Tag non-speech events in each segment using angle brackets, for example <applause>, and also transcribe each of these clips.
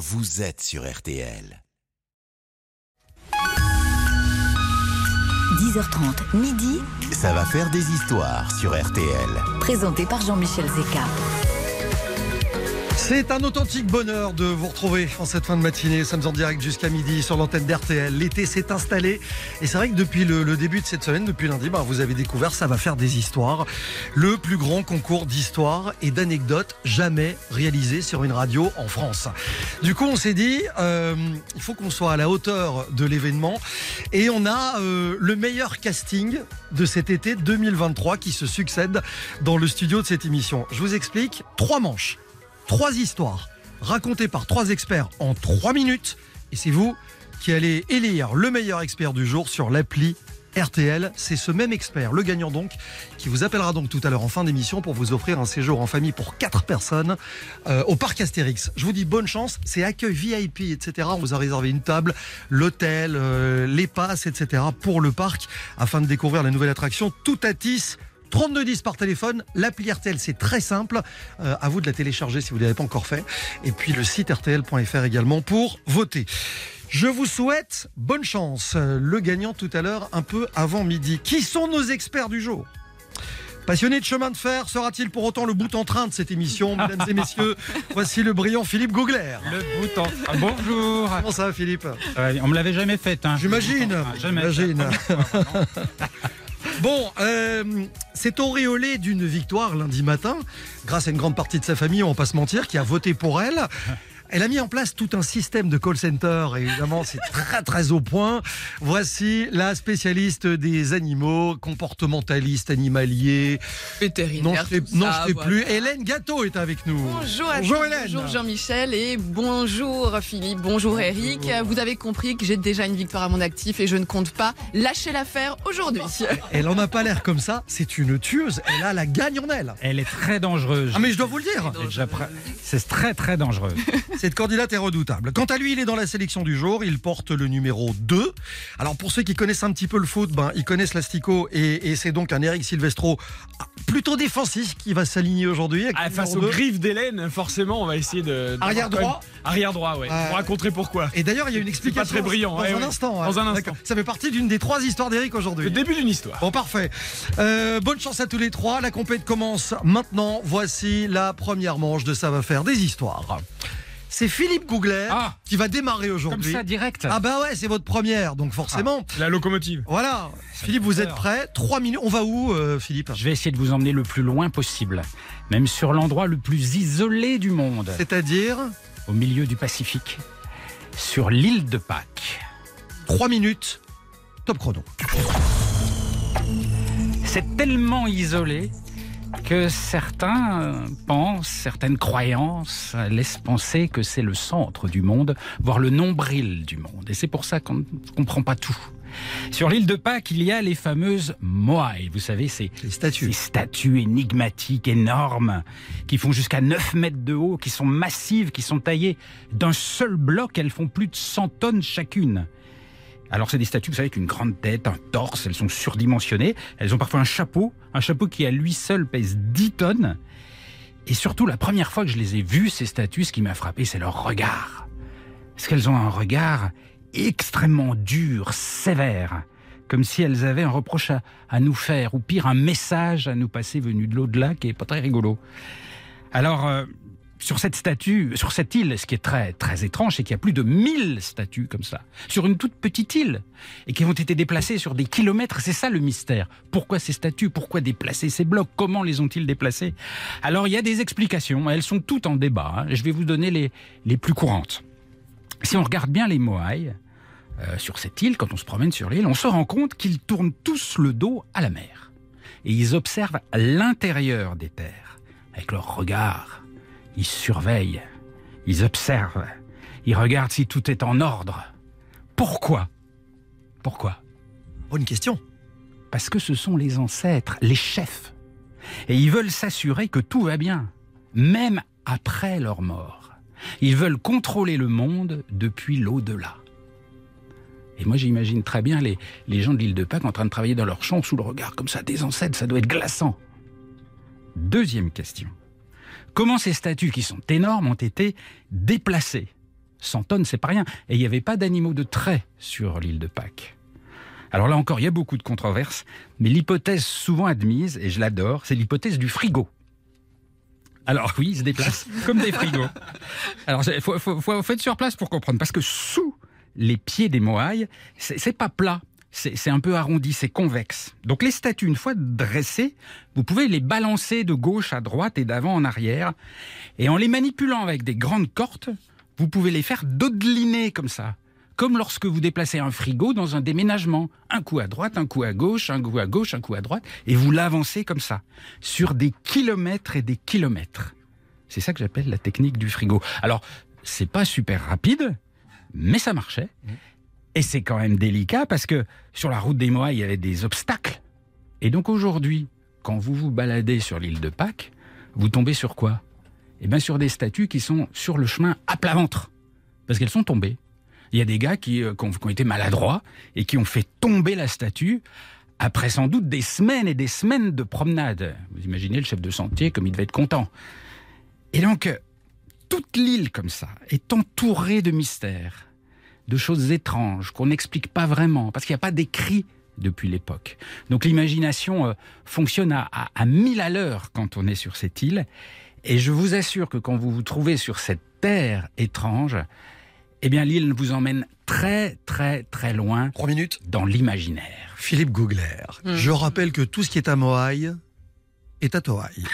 vous êtes sur RTL. 10h30, midi. Ça va faire des histoires sur RTL. Présenté par Jean-Michel Zeka. C'est un authentique bonheur de vous retrouver en cette fin de matinée. Nous sommes en direct jusqu'à midi sur l'antenne d'RTL. L'été s'est installé et c'est vrai que depuis le, début de cette semaine, depuis lundi, bah, vous avez découvert ça va faire des histoires. Le plus grand concours d'histoire et d'anecdotes jamais réalisé sur une radio en France. Du coup, on s'est dit, euh, il faut qu'on soit à la hauteur de l'événement et on a euh, le meilleur casting de cet été 2023 qui se succède dans le studio de cette émission. Je vous explique, trois manches trois histoires racontées par trois experts en trois minutes. Et c'est vous qui allez élire le meilleur expert du jour sur l'appli RTL. C'est ce même expert, le gagnant donc, qui vous appellera donc tout à l'heure en fin d'émission pour vous offrir un séjour en famille pour quatre personnes euh, au parc Astérix. Je vous dis bonne chance, c'est accueil VIP, etc. On vous a réservé une table, l'hôtel, euh, les passes, etc. pour le parc afin de découvrir la nouvelle attraction Tout à 3210 par téléphone. L'appli RTL, c'est très simple. Euh, à vous de la télécharger si vous ne l'avez pas encore fait. Et puis le site rtl.fr également pour voter. Je vous souhaite bonne chance. Le gagnant tout à l'heure, un peu avant midi. Qui sont nos experts du jour? Passionné de chemin de fer, sera-t-il pour autant le bout en train de cette émission Mesdames et messieurs, <laughs> voici le brillant Philippe Gougler. Le bout en train. Bonjour. Comment ça va Philippe On me l'avait jamais fait. Hein, J'imagine. J'imagine. <laughs> Bon, euh, c'est auréolé d'une victoire lundi matin, grâce à une grande partie de sa famille, on va pas se mentir, qui a voté pour elle. Elle a mis en place tout un système de call center. évidemment, c'est très très au point. Voici la spécialiste des animaux, comportementaliste, animalier. Vétérinaire. Non, je sais, non, sais plus. Hélène Gâteau est avec nous. Bonjour, bonjour Hélène. Bonjour Jean-Michel et bonjour Philippe. Bonjour, Eric. Vous avez compris que j'ai déjà une victoire à mon actif et je ne compte pas lâcher l'affaire aujourd'hui. <laughs> Elle en a pas l'air comme ça. C'est une tueuse. Elle a la gagne en elle. Elle est très dangereuse. Ah mais je dois vous le dire. C'est très très dangereux. <laughs> Cette candidate est redoutable. Quant à lui, il est dans la sélection du jour. Il porte le numéro 2. Alors, pour ceux qui connaissent un petit peu le foot, ben, ils connaissent l'Astico et, c'est donc un Eric Silvestro plutôt défensif qui va s'aligner aujourd'hui. Ah, face aux griffes d'Hélène, forcément, on va essayer de. Arrière droit Arrière droit, ouais. Pour raconter pourquoi. Et d'ailleurs, il y a une explication. Pas très brillant. Dans, un, instant, dans un instant. Ça fait partie d'une des trois histoires d'Eric aujourd'hui. Le début d'une histoire. Bon, parfait. Euh, bonne chance à tous les trois. La compète commence maintenant. Voici la première manche de Ça va faire des histoires. C'est Philippe Gougler ah. qui va démarrer aujourd'hui. Comme ça, direct. Ah bah ouais, c'est votre première, donc forcément. Ah, la locomotive. Voilà. Philippe, vous êtes prêt Trois minutes. On va où, euh, Philippe Je vais essayer de vous emmener le plus loin possible, même sur l'endroit le plus isolé du monde. C'est-à-dire Au milieu du Pacifique, sur l'île de Pâques. Trois minutes, top chrono. C'est tellement isolé que certains pensent, certaines croyances laissent penser que c'est le centre du monde, voire le nombril du monde. Et c'est pour ça qu'on ne comprend pas tout. Sur l'île de Pâques, il y a les fameuses Moai. Vous savez, ces statues. ces statues énigmatiques, énormes, qui font jusqu'à 9 mètres de haut, qui sont massives, qui sont taillées d'un seul bloc. Elles font plus de 100 tonnes chacune. Alors c'est des statues, vous savez, avec une grande tête, un torse, elles sont surdimensionnées, elles ont parfois un chapeau, un chapeau qui à lui seul pèse 10 tonnes. Et surtout, la première fois que je les ai vues, ces statues, ce qui m'a frappé, c'est leur regard. Parce qu'elles ont un regard extrêmement dur, sévère, comme si elles avaient un reproche à, nous faire, ou pire, un message à nous passer venu de l'au-delà qui est pas très rigolo. Alors, euh, sur cette statue, sur cette île, ce qui est très, très étrange, c'est qu'il y a plus de 1000 statues comme ça, sur une toute petite île, et qui ont été déplacées sur des kilomètres. C'est ça le mystère. Pourquoi ces statues? Pourquoi déplacer ces blocs? Comment les ont-ils déplacés Alors, il y a des explications. Elles sont toutes en débat. Hein. Je vais vous donner les, les plus courantes. Si on regarde bien les Moai, euh, sur cette île, quand on se promène sur l'île, on se rend compte qu'ils tournent tous le dos à la mer. Et ils observent l'intérieur des terres, avec leur regard ils surveillent, ils observent, ils regardent si tout est en ordre. Pourquoi? Pourquoi? Bonne question. Parce que ce sont les ancêtres, les chefs. Et ils veulent s'assurer que tout va bien, même après leur mort. Ils veulent contrôler le monde depuis l'au-delà. Et moi, j'imagine très bien les, les gens de l'île de Pâques en train de travailler dans leur champ sous le regard comme ça des ancêtres. Ça doit être glaçant. Deuxième question comment ces statues qui sont énormes ont été déplacées 100 tonnes, c'est pas rien. Et il n'y avait pas d'animaux de trait sur l'île de Pâques. Alors là encore, il y a beaucoup de controverses, mais l'hypothèse souvent admise, et je l'adore, c'est l'hypothèse du frigo. Alors oui, ils se déplacent <laughs> comme des frigos. Alors il faut, faut, faut, être sur place pour comprendre, parce que sous les pieds des Moaïs, c'est pas plat, c'est un peu arrondi, c'est convexe. Donc les statues, une fois dressées, vous pouvez les balancer de gauche à droite et d'avant en arrière. Et en les manipulant avec des grandes cordes, vous pouvez les faire dodeliner comme ça. Comme lorsque vous déplacez un frigo dans un déménagement. Un coup à droite, un coup à gauche, un coup à gauche, un coup à droite. Et vous l'avancez comme ça. Sur des kilomètres et des kilomètres. C'est ça que j'appelle la technique du frigo. Alors, c'est pas super rapide, mais ça marchait. Et c'est quand même délicat parce que sur la route des Moais, il y avait des obstacles. Et donc aujourd'hui, quand vous vous baladez sur l'île de Pâques, vous tombez sur quoi? Eh bien sur des statues qui sont sur le chemin à plat ventre. Parce qu'elles sont tombées. Il y a des gars qui, euh, qui, ont, été maladroits et qui ont fait tomber la statue après sans doute des semaines et des semaines de promenade. Vous imaginez le chef de sentier comme il devait être content. Et donc, euh, toute l'île comme ça est entourée de mystères de choses étranges qu'on n'explique pas vraiment, parce qu'il n'y a pas d'écrit depuis l'époque. Donc l'imagination euh, fonctionne à, à, mille à l'heure quand on est sur cette île. Et je vous assure que quand vous vous trouvez sur cette terre étrange, eh bien l'île vous emmène très très très loin. Trois minutes. Dans l'imaginaire. Philippe Gougler. Mmh. Je rappelle que tout ce qui est à Moaï est à Toaï. <laughs>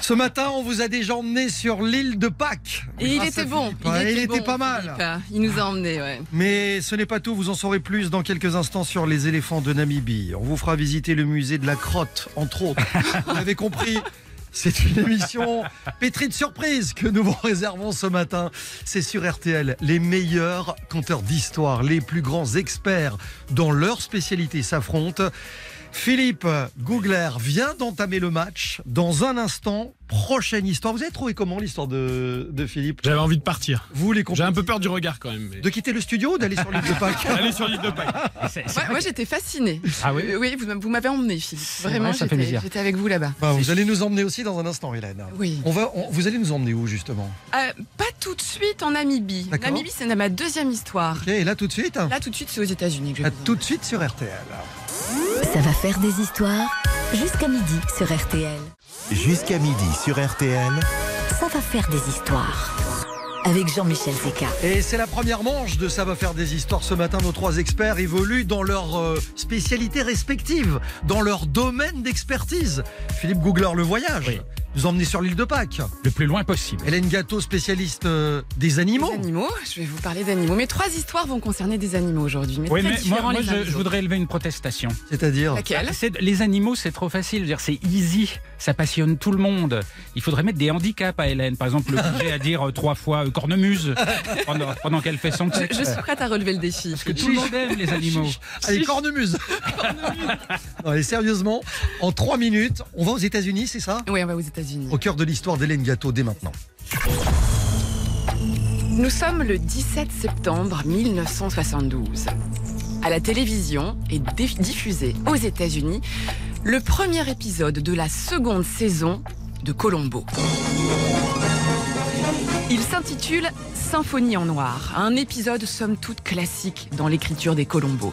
Ce matin, on vous a déjà emmené sur l'île de Pâques. Et il était bon. Il, était, pas mal. Il nous a emmenés, ouais. Mais ce n'est pas tout. Vous en saurez plus dans quelques instants sur les éléphants de Namibie. On vous fera visiter le musée de la crotte, entre autres. <laughs> vous avez compris. C'est une émission pétrie de surprises que nous vous réservons ce matin. C'est sur RTL. Les meilleurs conteurs d'histoire, les plus grands experts dans leur spécialité s'affrontent. Philippe Gougler vient d'entamer le match. Dans un instant, prochaine histoire. Vous avez trouvé comment l'histoire de, de, Philippe? J'avais envie de partir. Vous les J'ai un peu peur du regard quand même. De quitter le studio ou d'aller sur l'île de Pâques? <laughs> Aller sur l'île de Pâques. moi j'étais fasciné. Ah oui Oui, vous, m'avez emmené Philippe. Vraiment, j'étais avec vous là-bas. Bah, vous allez nous emmener aussi dans un instant, Hélène. Oui. On va, vous allez nous emmener où justement? Euh, Pas tout de suite en Namibie. Namibie, c'est ma deuxième histoire. Et là tout de suite? Là tout de suite, c'est aux États-Unis. Tout de suite sur RTL. Ça va faire des histoires jusqu'à midi sur RTL. Jusqu'à midi sur RTL. Ça va faire des histoires avec Jean-Michel Zeka. Et c'est la première manche de Ça va faire des histoires ce matin. Nos trois experts évoluent dans leurs euh, spécialités respectives, dans leur domaine d'expertise. Philippe Googler, le voyage nous emmener sur l'île de Pâques. Le plus loin possible. Hélène Gâteau, spécialiste euh, des animaux. Des animaux, je vais vous parler d'animaux. Mes trois histoires vont concerner des animaux aujourd'hui. Mais oui, mais moi, je, voudrais élever une protestation. C'est-à-dire Laquelle? Les animaux, c'est trop facile. C'est easy. Ça passionne tout le monde. Il faudrait mettre des handicaps à Hélène. Par exemple, le <laughs> budget à dire euh, trois fois euh, cornemuse pendant, qu'elle fait son Je, je, suis prête à relever le défi. Parce que tout le monde aime les animaux. Allez, cornemuse. allez, sérieusement, en trois minutes, on va aux États-Unis, c'est ça? Oui, on va aux États-Unis. Au cœur de l'histoire d'Hélène Gâteau dès maintenant. Nous sommes le 17 septembre 1972. À la télévision est diffusé aux États-Unis le premier épisode de la seconde saison de Colombo. Il s'intitule Symphonie en noir, un épisode somme toute classique dans l'écriture des Colombo.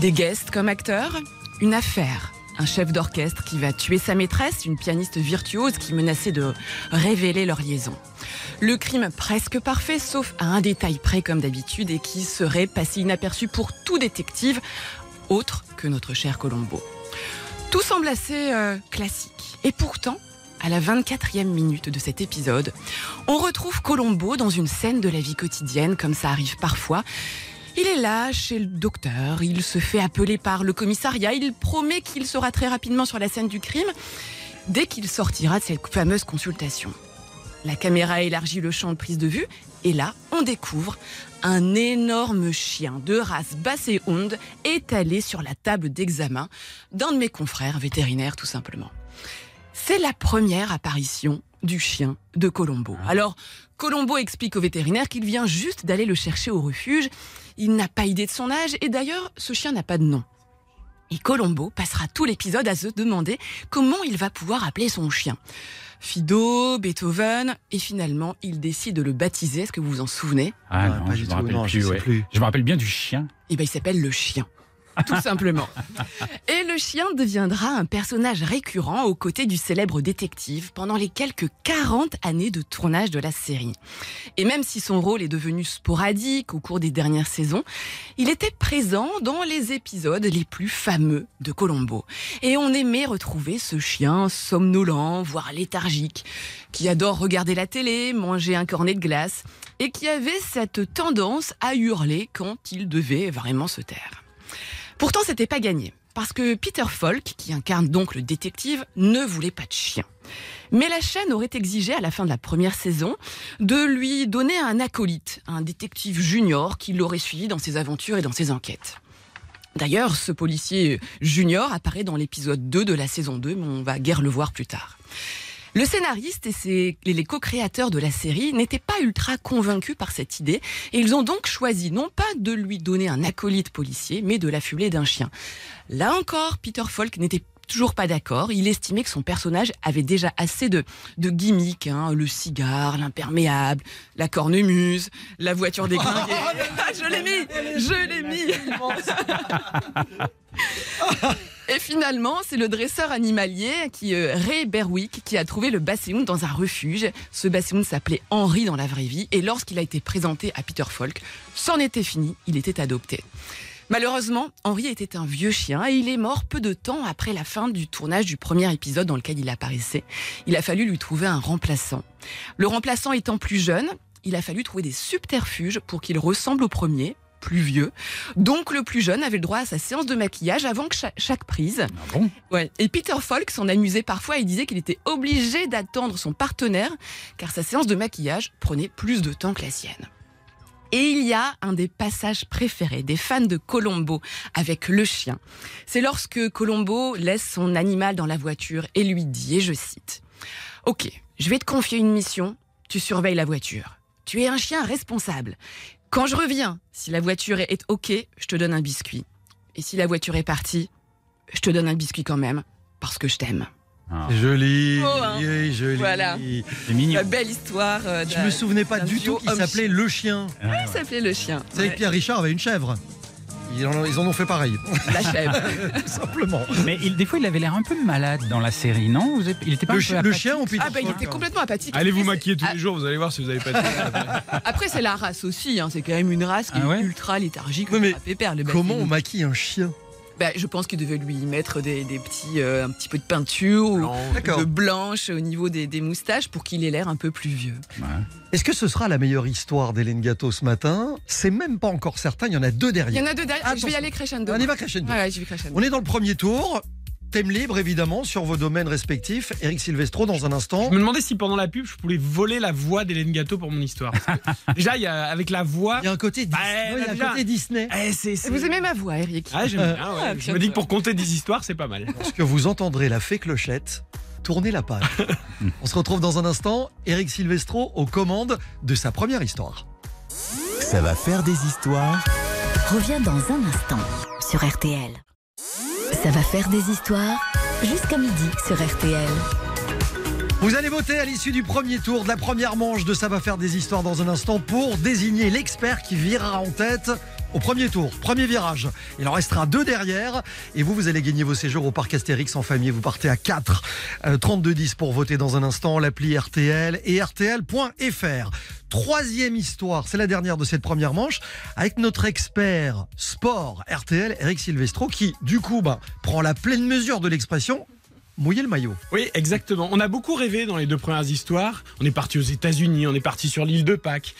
Des guests comme acteurs, une affaire un chef d'orchestre qui va tuer sa maîtresse, une pianiste virtuose qui menaçait de révéler leur liaison. Le crime presque parfait, sauf à un détail près comme d'habitude et qui serait passé inaperçu pour tout détective, autre que notre cher Colombo. Tout semble assez euh, classique. Et pourtant, à la 24e minute de cet épisode, on retrouve Colombo dans une scène de la vie quotidienne, comme ça arrive parfois, il est là, chez le docteur, il se fait appeler par le commissariat, il promet qu'il sera très rapidement sur la scène du crime dès qu'il sortira de cette fameuse consultation. La caméra élargit le champ de prise de vue et là, on découvre un énorme chien de race basse honde étalé sur la table d'examen d'un de mes confrères vétérinaires tout simplement. C'est la première apparition du chien de Colombo. Ah. Alors, Colombo explique au vétérinaire qu'il vient juste d'aller le chercher au refuge. Il n'a pas idée de son âge et d'ailleurs, ce chien n'a pas de nom. Et Colombo passera tout l'épisode à se demander comment il va pouvoir appeler son chien. Fido, Beethoven, et finalement, il décide de le baptiser. Est-ce que vous vous en souvenez? Ah Ah, non, pas je du me tout, rappelle non, je plus, sais ouais. plus. Je me rappelle bien du chien. Eh ben, il s'appelle le chien. <laughs> Tout simplement. Et le chien deviendra un personnage récurrent aux côtés du célèbre détective pendant les quelques 40 années de tournage de la série. Et même si son rôle est devenu sporadique au cours des dernières saisons, il était présent dans les épisodes les plus fameux de Colombo. Et on aimait retrouver ce chien somnolent, voire léthargique, qui adore regarder la télé, manger un cornet de glace, et qui avait cette tendance à hurler quand il devait vraiment se taire. Pourtant, c'était pas gagné. Parce que Peter Falk, qui incarne donc le détective, ne voulait pas de chien. Mais la chaîne aurait exigé à la fin de la première saison de lui donner un acolyte, un détective junior qui l'aurait suivi dans ses aventures et dans ses enquêtes. D'ailleurs, ce policier junior apparaît dans l'épisode 2 de la saison 2, mais on va guère le voir plus tard. Le scénariste et, les co-créateurs de la série n'étaient pas ultra convaincus par cette idée et ils ont donc choisi non pas de lui donner un acolyte policier, mais de l'affubler d'un chien. Là encore, Peter Falk n'était toujours pas d'accord. Il estimait que son personnage avait déjà assez de, de gimmicks, hein, le cigare, l'imperméable, la cornemuse, la voiture déglinguée. <laughs> Ah, je l'ai mis, je l'ai mis. Et finalement, c'est le dresseur animalier qui euh, Ray Berwick qui a trouvé le basséoun dans un refuge. Ce basséoun s'appelait Henry dans la vraie vie et lorsqu'il a été présenté à Peter Falk, c'en était fini, il était adopté. Malheureusement, Henry était un vieux chien et il est mort peu de temps après la fin du tournage du premier épisode dans lequel il apparaissait. Il a fallu lui trouver un remplaçant. Le remplaçant étant plus jeune, il a fallu trouver des subterfuges pour qu'il ressemble au premier, plus vieux. Donc le plus jeune avait le droit à sa séance de maquillage avant que cha- chaque prise. Ah bon? Ouais. Et Peter Falk s'en amusait parfois et disait qu'il était obligé d'attendre son partenaire car sa séance de maquillage prenait plus de temps que la sienne. Et il y a un des passages préférés des fans de Colombo avec le chien. C'est lorsque Colombo laisse son animal dans la voiture et lui dit, et je cite, Ok, je vais te confier une mission, tu surveilles la voiture. Tu es un chien responsable. Quand je reviens, si la voiture est OK, je te donne un biscuit. Et si la voiture est partie, je te donne un biscuit quand même, parce que je t'aime. Ah, C'est Joli, Oh, hein. oui, joli. Voilà. C'est mignon. La belle histoire. euh, Je me souvenais pas du tout qu'il s'appelait Le Chien. Ah, ouais. Il s'appelait le chien. Vous savez que Ouais, Pierre Richard avait une chèvre. Ils en, ils en ont fait pareil, La chèvre. <laughs> tout simplement. Mais il- des fois, il avait l'air un peu malade dans la série, non? Vous êtes- Il était pas Le, un chi- peu le chien ou Peter Ah bah il était complètement apathique. Allez vous Après, maquiller tous c'est- les jours, vous allez voir si vous avez pas de <laughs> Après c'est la race aussi, hein. c'est quand même une race qui Ah ouais? est ultra léthargique. Oui, mais pépère, le Comment on maquille un chien? Bah, Je pense qu'il devait lui mettre des, des petits, euh, un petit peu de peinture ou de blanche au niveau des, des moustaches pour qu'il ait l'air un peu plus vieux. Ouais. Est-ce que ce sera la meilleure histoire d'Hélène Gâteau ce matin? C'est même pas encore certain, il y en a deux Il y derrière. en a deux derrière. Je vais y aller crescendo. On y va crescendo. Je vais crescendo. On est dans le premier tour. Thème libre, évidemment, sur vos domaines respectifs. Eric Silvestro, dans un instant. Je me demandais si pendant la pub, je pouvais voler la voix d'Hélène Gâteau pour mon histoire. Parce que <laughs> déjà, il y a, avec la voix. Il y a un côté, Dis- Ouais, Ouais, il y a un déjà. côté Disney. Eh, Vous aimez ma voix, Eric Ah, j'aime bien, ouais. Ah, Je me dis que pour compter des histoires, c'est pas mal. Lorsque vous entendrez la fée clochette, tournez la page. <laughs> On se retrouve dans un instant. Eric Silvestro aux commandes de sa première histoire. Ça va faire des histoires. Reviens dans un instant sur RTL. Ça va faire des histoires jusqu'à midi sur RTL. Vous allez voter à l'issue du premier tour de la première manche de Ça va faire des histoires dans un instant pour désigner l'expert qui virera en tête au premier tour, premier virage. Il en restera deux derrière et vous, vous allez gagner vos séjours au parc Astérix en famille. Vous partez à 4, euh, 32-10 pour voter dans un instant, l'appli RTL et RTL.fr. Troisième histoire, c'est la dernière de cette première manche, avec notre expert sport RTL, Eric Silvestro, qui du coup bah, prend la pleine mesure de l'expression mouiller le maillot. Oui, exactement. On a beaucoup rêvé dans les deux premières histoires. On est parti aux États-Unis, on est parti sur l'île de Pâques.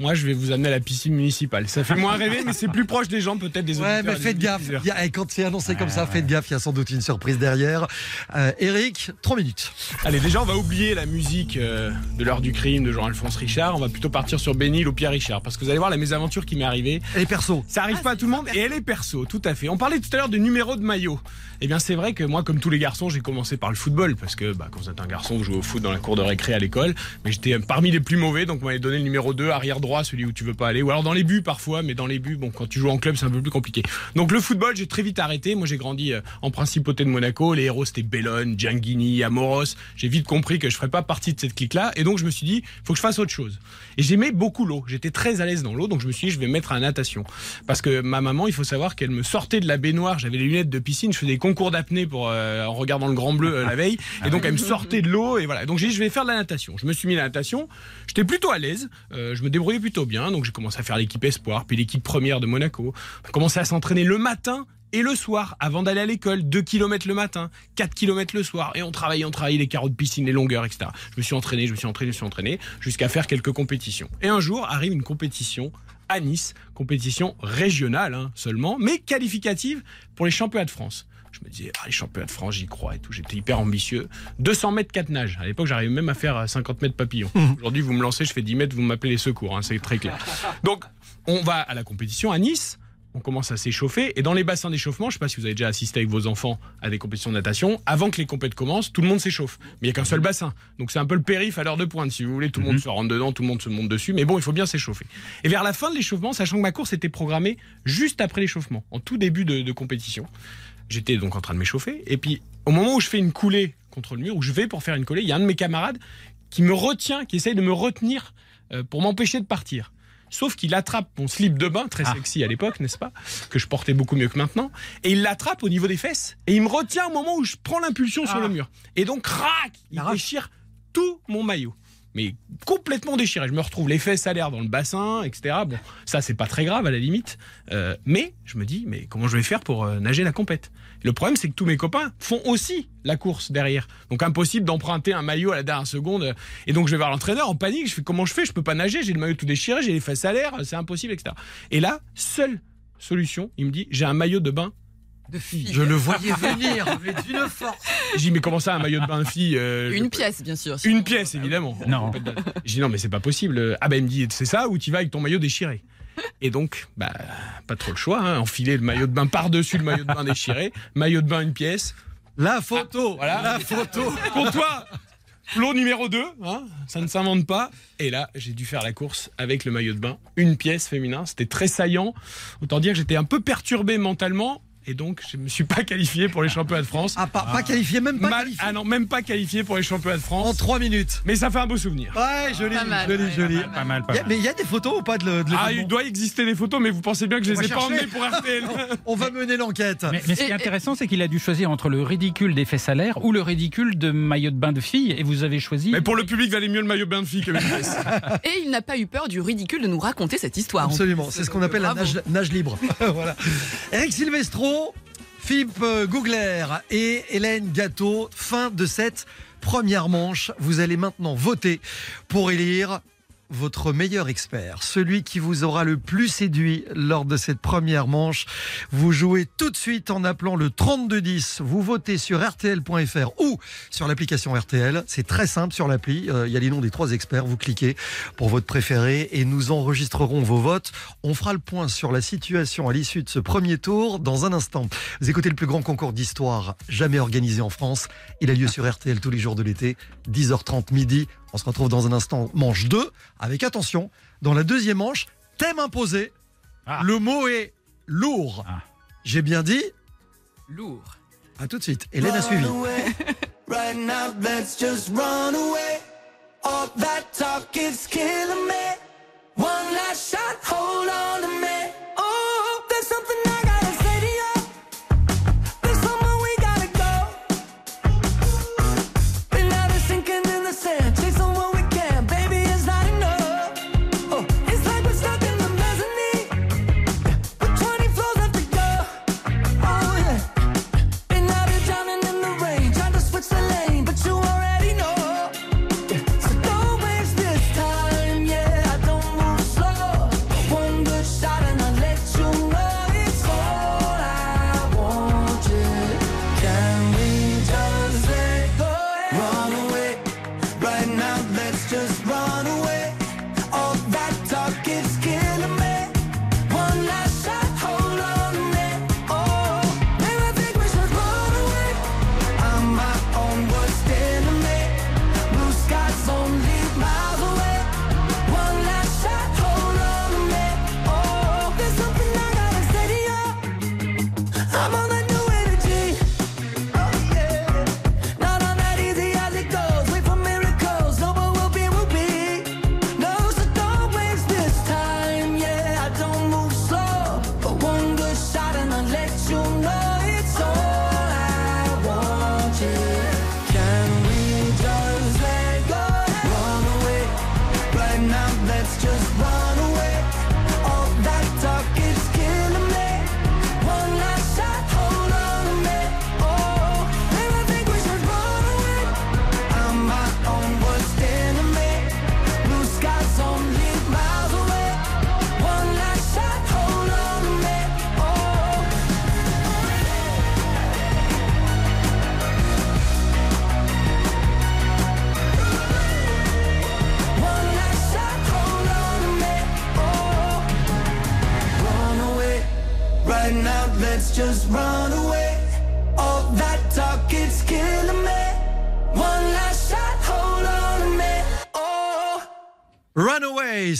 Moi, je vais vous amener à la piscine municipale. Ça fait moins rêver, mais c'est plus proche des gens, peut-être des Ouais, auditeurs mais faites gaffe. diffuseurs. Il y a- et quand c'est annoncé comme ça, faites gaffe, il y a sans doute une surprise derrière. Euh, Eric, 3 minutes. Allez, déjà, on va oublier la musique euh, de l'heure du crime de Jean-Alphonse Richard. On va plutôt partir sur Bénil ou Pierre Richard. Parce que vous allez voir la mésaventure qui m'est arrivée. Et les persos. Ça arrive Ah, pas à tout le monde et elle est perso, tout à fait. On parlait tout à l'heure de numéro de maillot. Eh bien, c'est vrai que moi, comme tous les garçons, j'ai commencé par le football parce que bah, quand vous êtes un garçon, vous jouez au foot dans la cour de récré à l'école. Mais j'étais parmi les plus mauvais, donc on m'avait donné le numéro 2, arrière droit. Droit, celui où tu veux pas aller. Ou alors dans les buts parfois, mais dans les buts, bon, quand tu joues en club, c'est un peu plus compliqué. Donc le football, j'ai très vite arrêté. Moi, j'ai grandi euh, en principauté de Monaco. Les héros, c'était Bellone, Gianghini, Amoros. J'ai vite compris que je ferais pas partie de cette clique-là. Et donc, je me suis dit, faut que je fasse autre chose. Et j'aimais beaucoup l'eau. J'étais très à l'aise dans l'eau. Donc, je me suis dit, je vais me mettre à la natation. Parce que ma maman, il faut savoir qu'elle me sortait de la baignoire. J'avais les lunettes de piscine. Je faisais des concours d'apnée pour, euh, en regardant le grand bleu euh, la veille. Et donc, elle me sortait de l'eau. Et voilà. Donc, j'ai dit, je vais faire de la natation. Je me suis mis à la natation. J'étais plutôt à l'aise. Je me débrouillais plutôt bien. Donc, j'ai commencé à faire l'équipe espoir, puis l'équipe première de Monaco. On commencé à s'entraîner le matin et le soir, avant d'aller à l'école, 2 km le matin, 4 km le soir, et on travaillait, on travaillait les carreaux de piscine, les longueurs, etc. Je me suis entraîné, je me suis entraîné, je me suis entraîné, jusqu'à faire quelques compétitions. Et un jour arrive une compétition à Nice, compétition régionale hein, seulement, mais qualificative pour les championnats de France. Je me disais, ah, les championnats de France, j'y crois et tout. J'étais hyper ambitieux. 200 mètres 4 nages. À l'époque, j'arrivais même à faire 50 mètres papillon. Aujourd'hui, vous me lancez, je fais 10 mètres, vous m'appelez les secours. hein, c'est très clair. Donc, on va à la compétition à Nice. On commence à s'échauffer et dans les bassins d'échauffement, je sais pas si vous avez déjà assisté avec vos enfants à des compétitions de natation, avant que les compétitions commencent, tout le monde s'échauffe. Mais il y a qu'un seul bassin. Donc c'est un peu le périph à l'heure de pointe si vous voulez, tout le monde se rentre dedans, tout le monde se monte dessus, mais bon, il faut bien s'échauffer. Et vers la fin de l'échauffement, sachant que ma course était programmée juste après l'échauffement, en tout début de, de compétition. J'étais donc en train de m'échauffer et puis au moment où je fais une coulée contre le mur, où je vais pour faire une coulée, il y a un de mes camarades qui me retient, qui essaye de me retenir euh, pour m'empêcher de partir. Sauf qu'il attrape mon slip de bain, très sexy à l'époque, n'est-ce pas Que je portais beaucoup mieux que maintenant. Et il l'attrape au niveau des fesses. Et il me retient au moment où je prends l'impulsion sur le mur. Et donc, crac Il déchire tout mon maillot. Mais complètement déchiré. Je me retrouve les fesses à l'air dans le bassin, etc. Bon, ça, c'est pas très grave à la limite. Euh, mais je me dis, mais comment je vais faire pour euh, nager la compète? Le problème, c'est que tous mes copains font aussi la course derrière. Donc impossible d'emprunter un maillot à la dernière seconde. Et donc je vais voir l'entraîneur en panique. Je fais comment je fais? Je peux pas nager. J'ai le maillot tout déchiré. J'ai les fesses à l'air. C'est impossible, etc. Et là, seule solution, il me dit j'ai un maillot de bain de fille. Je le voyais venir, <laughs> mais d'une force. J'ai dit mais comment ça un maillot de bain fille euh, Une je- pièce, bien sûr. Une pièce évidemment. Non. J'ai dit non mais c'est pas possible. Ah bah il me dit c'est ça ou tu vas avec ton maillot déchiré? Et donc bah pas trop le choix. Hein. Enfiler le maillot de bain par dessus le maillot de bain déchiré. Maillot de bain une pièce. La photo, voilà. la photo. Pour toi, flot numéro 2, hein, ça ne s'invente pas. Et là, j'ai dû faire la course avec le maillot de bain, une pièce féminin. C'était très saillant. Autant dire que j'étais un peu perturbé mentalement. Et donc, je me suis pas qualifié pour les championnats de France. Ah, pas, pas qualifié, même pas Mal- qualifié. ah non, même pas qualifié pour les championnats de En France. 3 minutes. Mais ça fait un beau souvenir. Ouais, joli, Pas mal, joli, ouais, joli. Pas mal, pas mal. mais il y a des photos ou pas de, le- de Ah, il doit exister des photos, mais vous pensez bien que je On les ai va pas chercher. emmenées pour RTL. <laughs> On va mener l'enquête. Mais, mais ce qui est intéressant, c'est qu'il a dû choisir entre le ridicule des faits salaires ou le ridicule de maillot de bain de fille, et vous avez choisi. Mais pour le public, valait mieux le maillot bain de fille que <laughs> mes pièces. Et il n'a pas eu peur du ridicule de nous raconter cette histoire. Absolument, c'est ce qu'on appelle la nage, nage libre. <laughs> voilà. Eric Silvestro, Philippe euh, Gougler et Hélène Gâteau, fin de cette première manche. Vous allez maintenant voter pour élire votre meilleur expert, celui qui vous aura le plus séduit lors de cette première manche. Vous jouez tout de suite en appelant le 3210. Vous votez sur rtl.fr ou sur l'application RTL. C'est très simple sur l'appli. Euh, Il y a les noms des trois experts. Vous cliquez pour votre préféré et nous enregistrerons vos votes. On fera le point sur la situation à l'issue de ce premier tour dans un instant. Vous écoutez le plus grand concours d'histoire jamais organisé en France. Il a lieu sur RTL tous les jours de l'été, 10h30 midi. On se retrouve dans un instant, manche 2, avec attention, dans la deuxième manche, thème imposé. Ah. Le mot est lourd. Ah. J'ai bien dit, Lourd. à tout de suite. Hélène a suivi. Right now, let's just run away. All that talk is killing me. One last shot, hold on to me.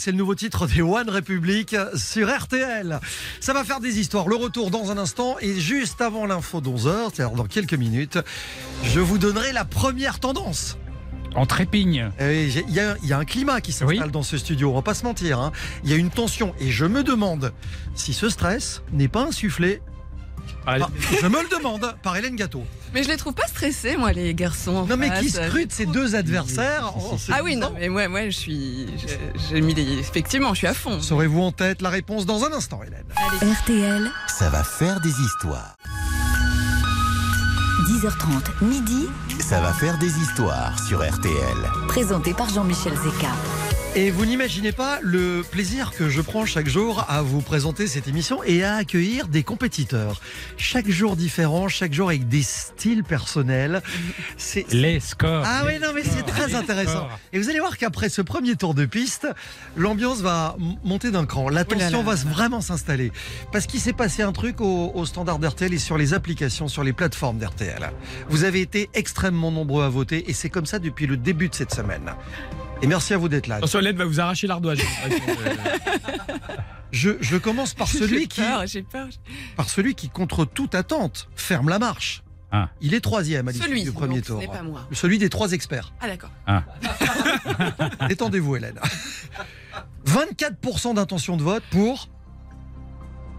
C'est le nouveau titre des One Republic sur RTL. Ça va faire des histoires. Le retour dans un instant et juste avant l'info d'11h, c'est-à-dire dans quelques minutes, je vous donnerai la première tendance. En trépigne. Eh, Il y, a- il y a un climat qui s'installe Oui. dans ce studio, on va pas se mentir. hein. Il y a une tension et je me demande si ce stress n'est pas insufflé. Par- je me le demande par Hélène Gâteau. Mais je les trouve pas stressés, moi, les garçons. en Non mais qui face. scrute ces deux adversaires en se Ah oui, disant, non, mais moi, moi je suis. j'ai- J'ai mis les. Effectivement, je suis à fond. Saurez-vous en tête la réponse dans un instant, Hélène RTL, Ça va faire des histoires. 10h30, midi, Ça va faire des histoires sur RTL. présenté par Jean-Michel Zeka. Et vous n'imaginez pas le plaisir que je prends chaque jour à vous présenter cette émission et à accueillir des compétiteurs. Chaque jour différent, chaque jour avec des styles personnels. C'est Les scores. ah oui, non, mais c'est très intéressant. scores. Et vous allez voir qu'après ce premier tour de piste, l'ambiance va monter d'un cran. La Oh là tension là. va vraiment s'installer. Parce qu'il s'est passé un truc au, au standard d'RTL et sur les applications, sur les plateformes d'RTL. Vous avez été extrêmement nombreux à voter et c'est comme ça depuis le début de cette semaine. Et merci à vous d'être là. Attention, Hélène va vous arracher l'ardoise. <laughs> Je, je commence par <laughs> celui J'ai qui, peur, j'ai peur. par celui qui, contre toute attente, ferme la marche. Ah. Il est troisième à l'issue du premier donc, tour. n'est pas moi. Celui des trois experts. Ah d'accord. <laughs> Détendez-vous, Hélène. 24% d'intention de vote pour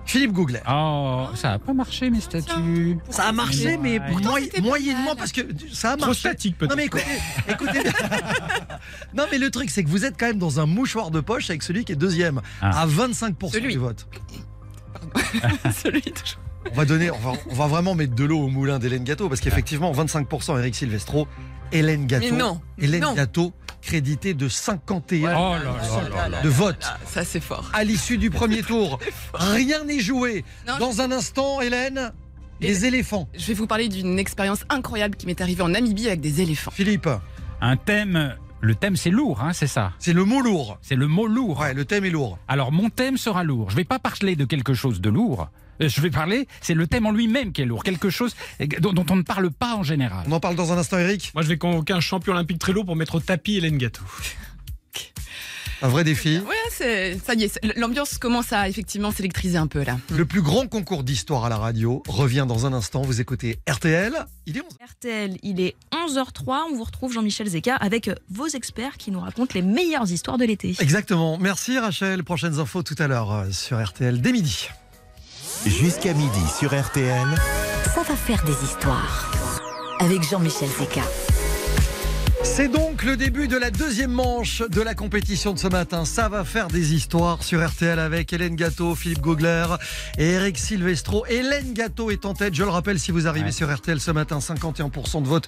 Philippe Gougler. Oh, ça a pas marché mes statuts. Ça a marché, mais Pourtant, moy- moyennement, parce que ça a Trop marché. statique peut-être. Non mais écoutez, <laughs> <laughs> non mais le truc c'est que vous êtes quand même dans un mouchoir de poche avec celui qui est deuxième Ah. à 25% Celui. du vote. <laughs> Celui toujours. On va donner, on va, on va vraiment mettre de l'eau au moulin d'Hélène Gâteau parce qu'effectivement 25% Eric Silvestro, Hélène Gâteau, Mais non. Hélène non. Gâteau crédité de 51 Oh là là là là. de vote. Ah, ça c'est fort. à l'issue du <laughs> premier tour. Rien n'est joué. Non, Dans un instant, Hélène, les éléphants. Je vais vous parler d'une expérience incroyable qui m'est arrivée en Namibie avec des éléphants. Philippe, Un thème. Le thème c'est lourd, hein, c'est ça? c'est le mot lourd. C'est le mot lourd. Ouais, le thème est lourd. Alors mon thème sera lourd. Je vais pas parler de quelque chose de lourd. Euh, Je vais parler, c'est le thème en lui-même qui est lourd, quelque chose dont, dont on ne parle pas en général. On en parle dans un instant, Eric. Moi, je vais convoquer un champion olympique très lourd pour mettre au tapis Hélène Gâteau. Un vrai défi. Ouais, c'est ça y est. c'est- L'ambiance commence à effectivement s'électriser un peu là. Le plus grand concours d'histoire à la radio revient dans un instant. Vous écoutez RTL. Il est 11. RTL, il est 11h03. On vous retrouve Jean-Michel Zeka avec vos experts qui nous racontent les meilleures histoires de l'été. Exactement. Merci Rachel. Prochaines infos tout à l'heure euh, sur RTL dès midi. Jusqu'à midi sur RTL. Ça va faire des histoires. Avec Jean-Michel Zeka. C'est donc le début de la deuxième manche de la compétition de ce matin. Ça va faire des histoires sur RTL avec Hélène Gâteau, Philippe Gaugler et Eric Silvestro. Hélène Gâteau est en tête. Je le rappelle, si vous arrivez Ouais. sur RTL ce matin, 51% de vote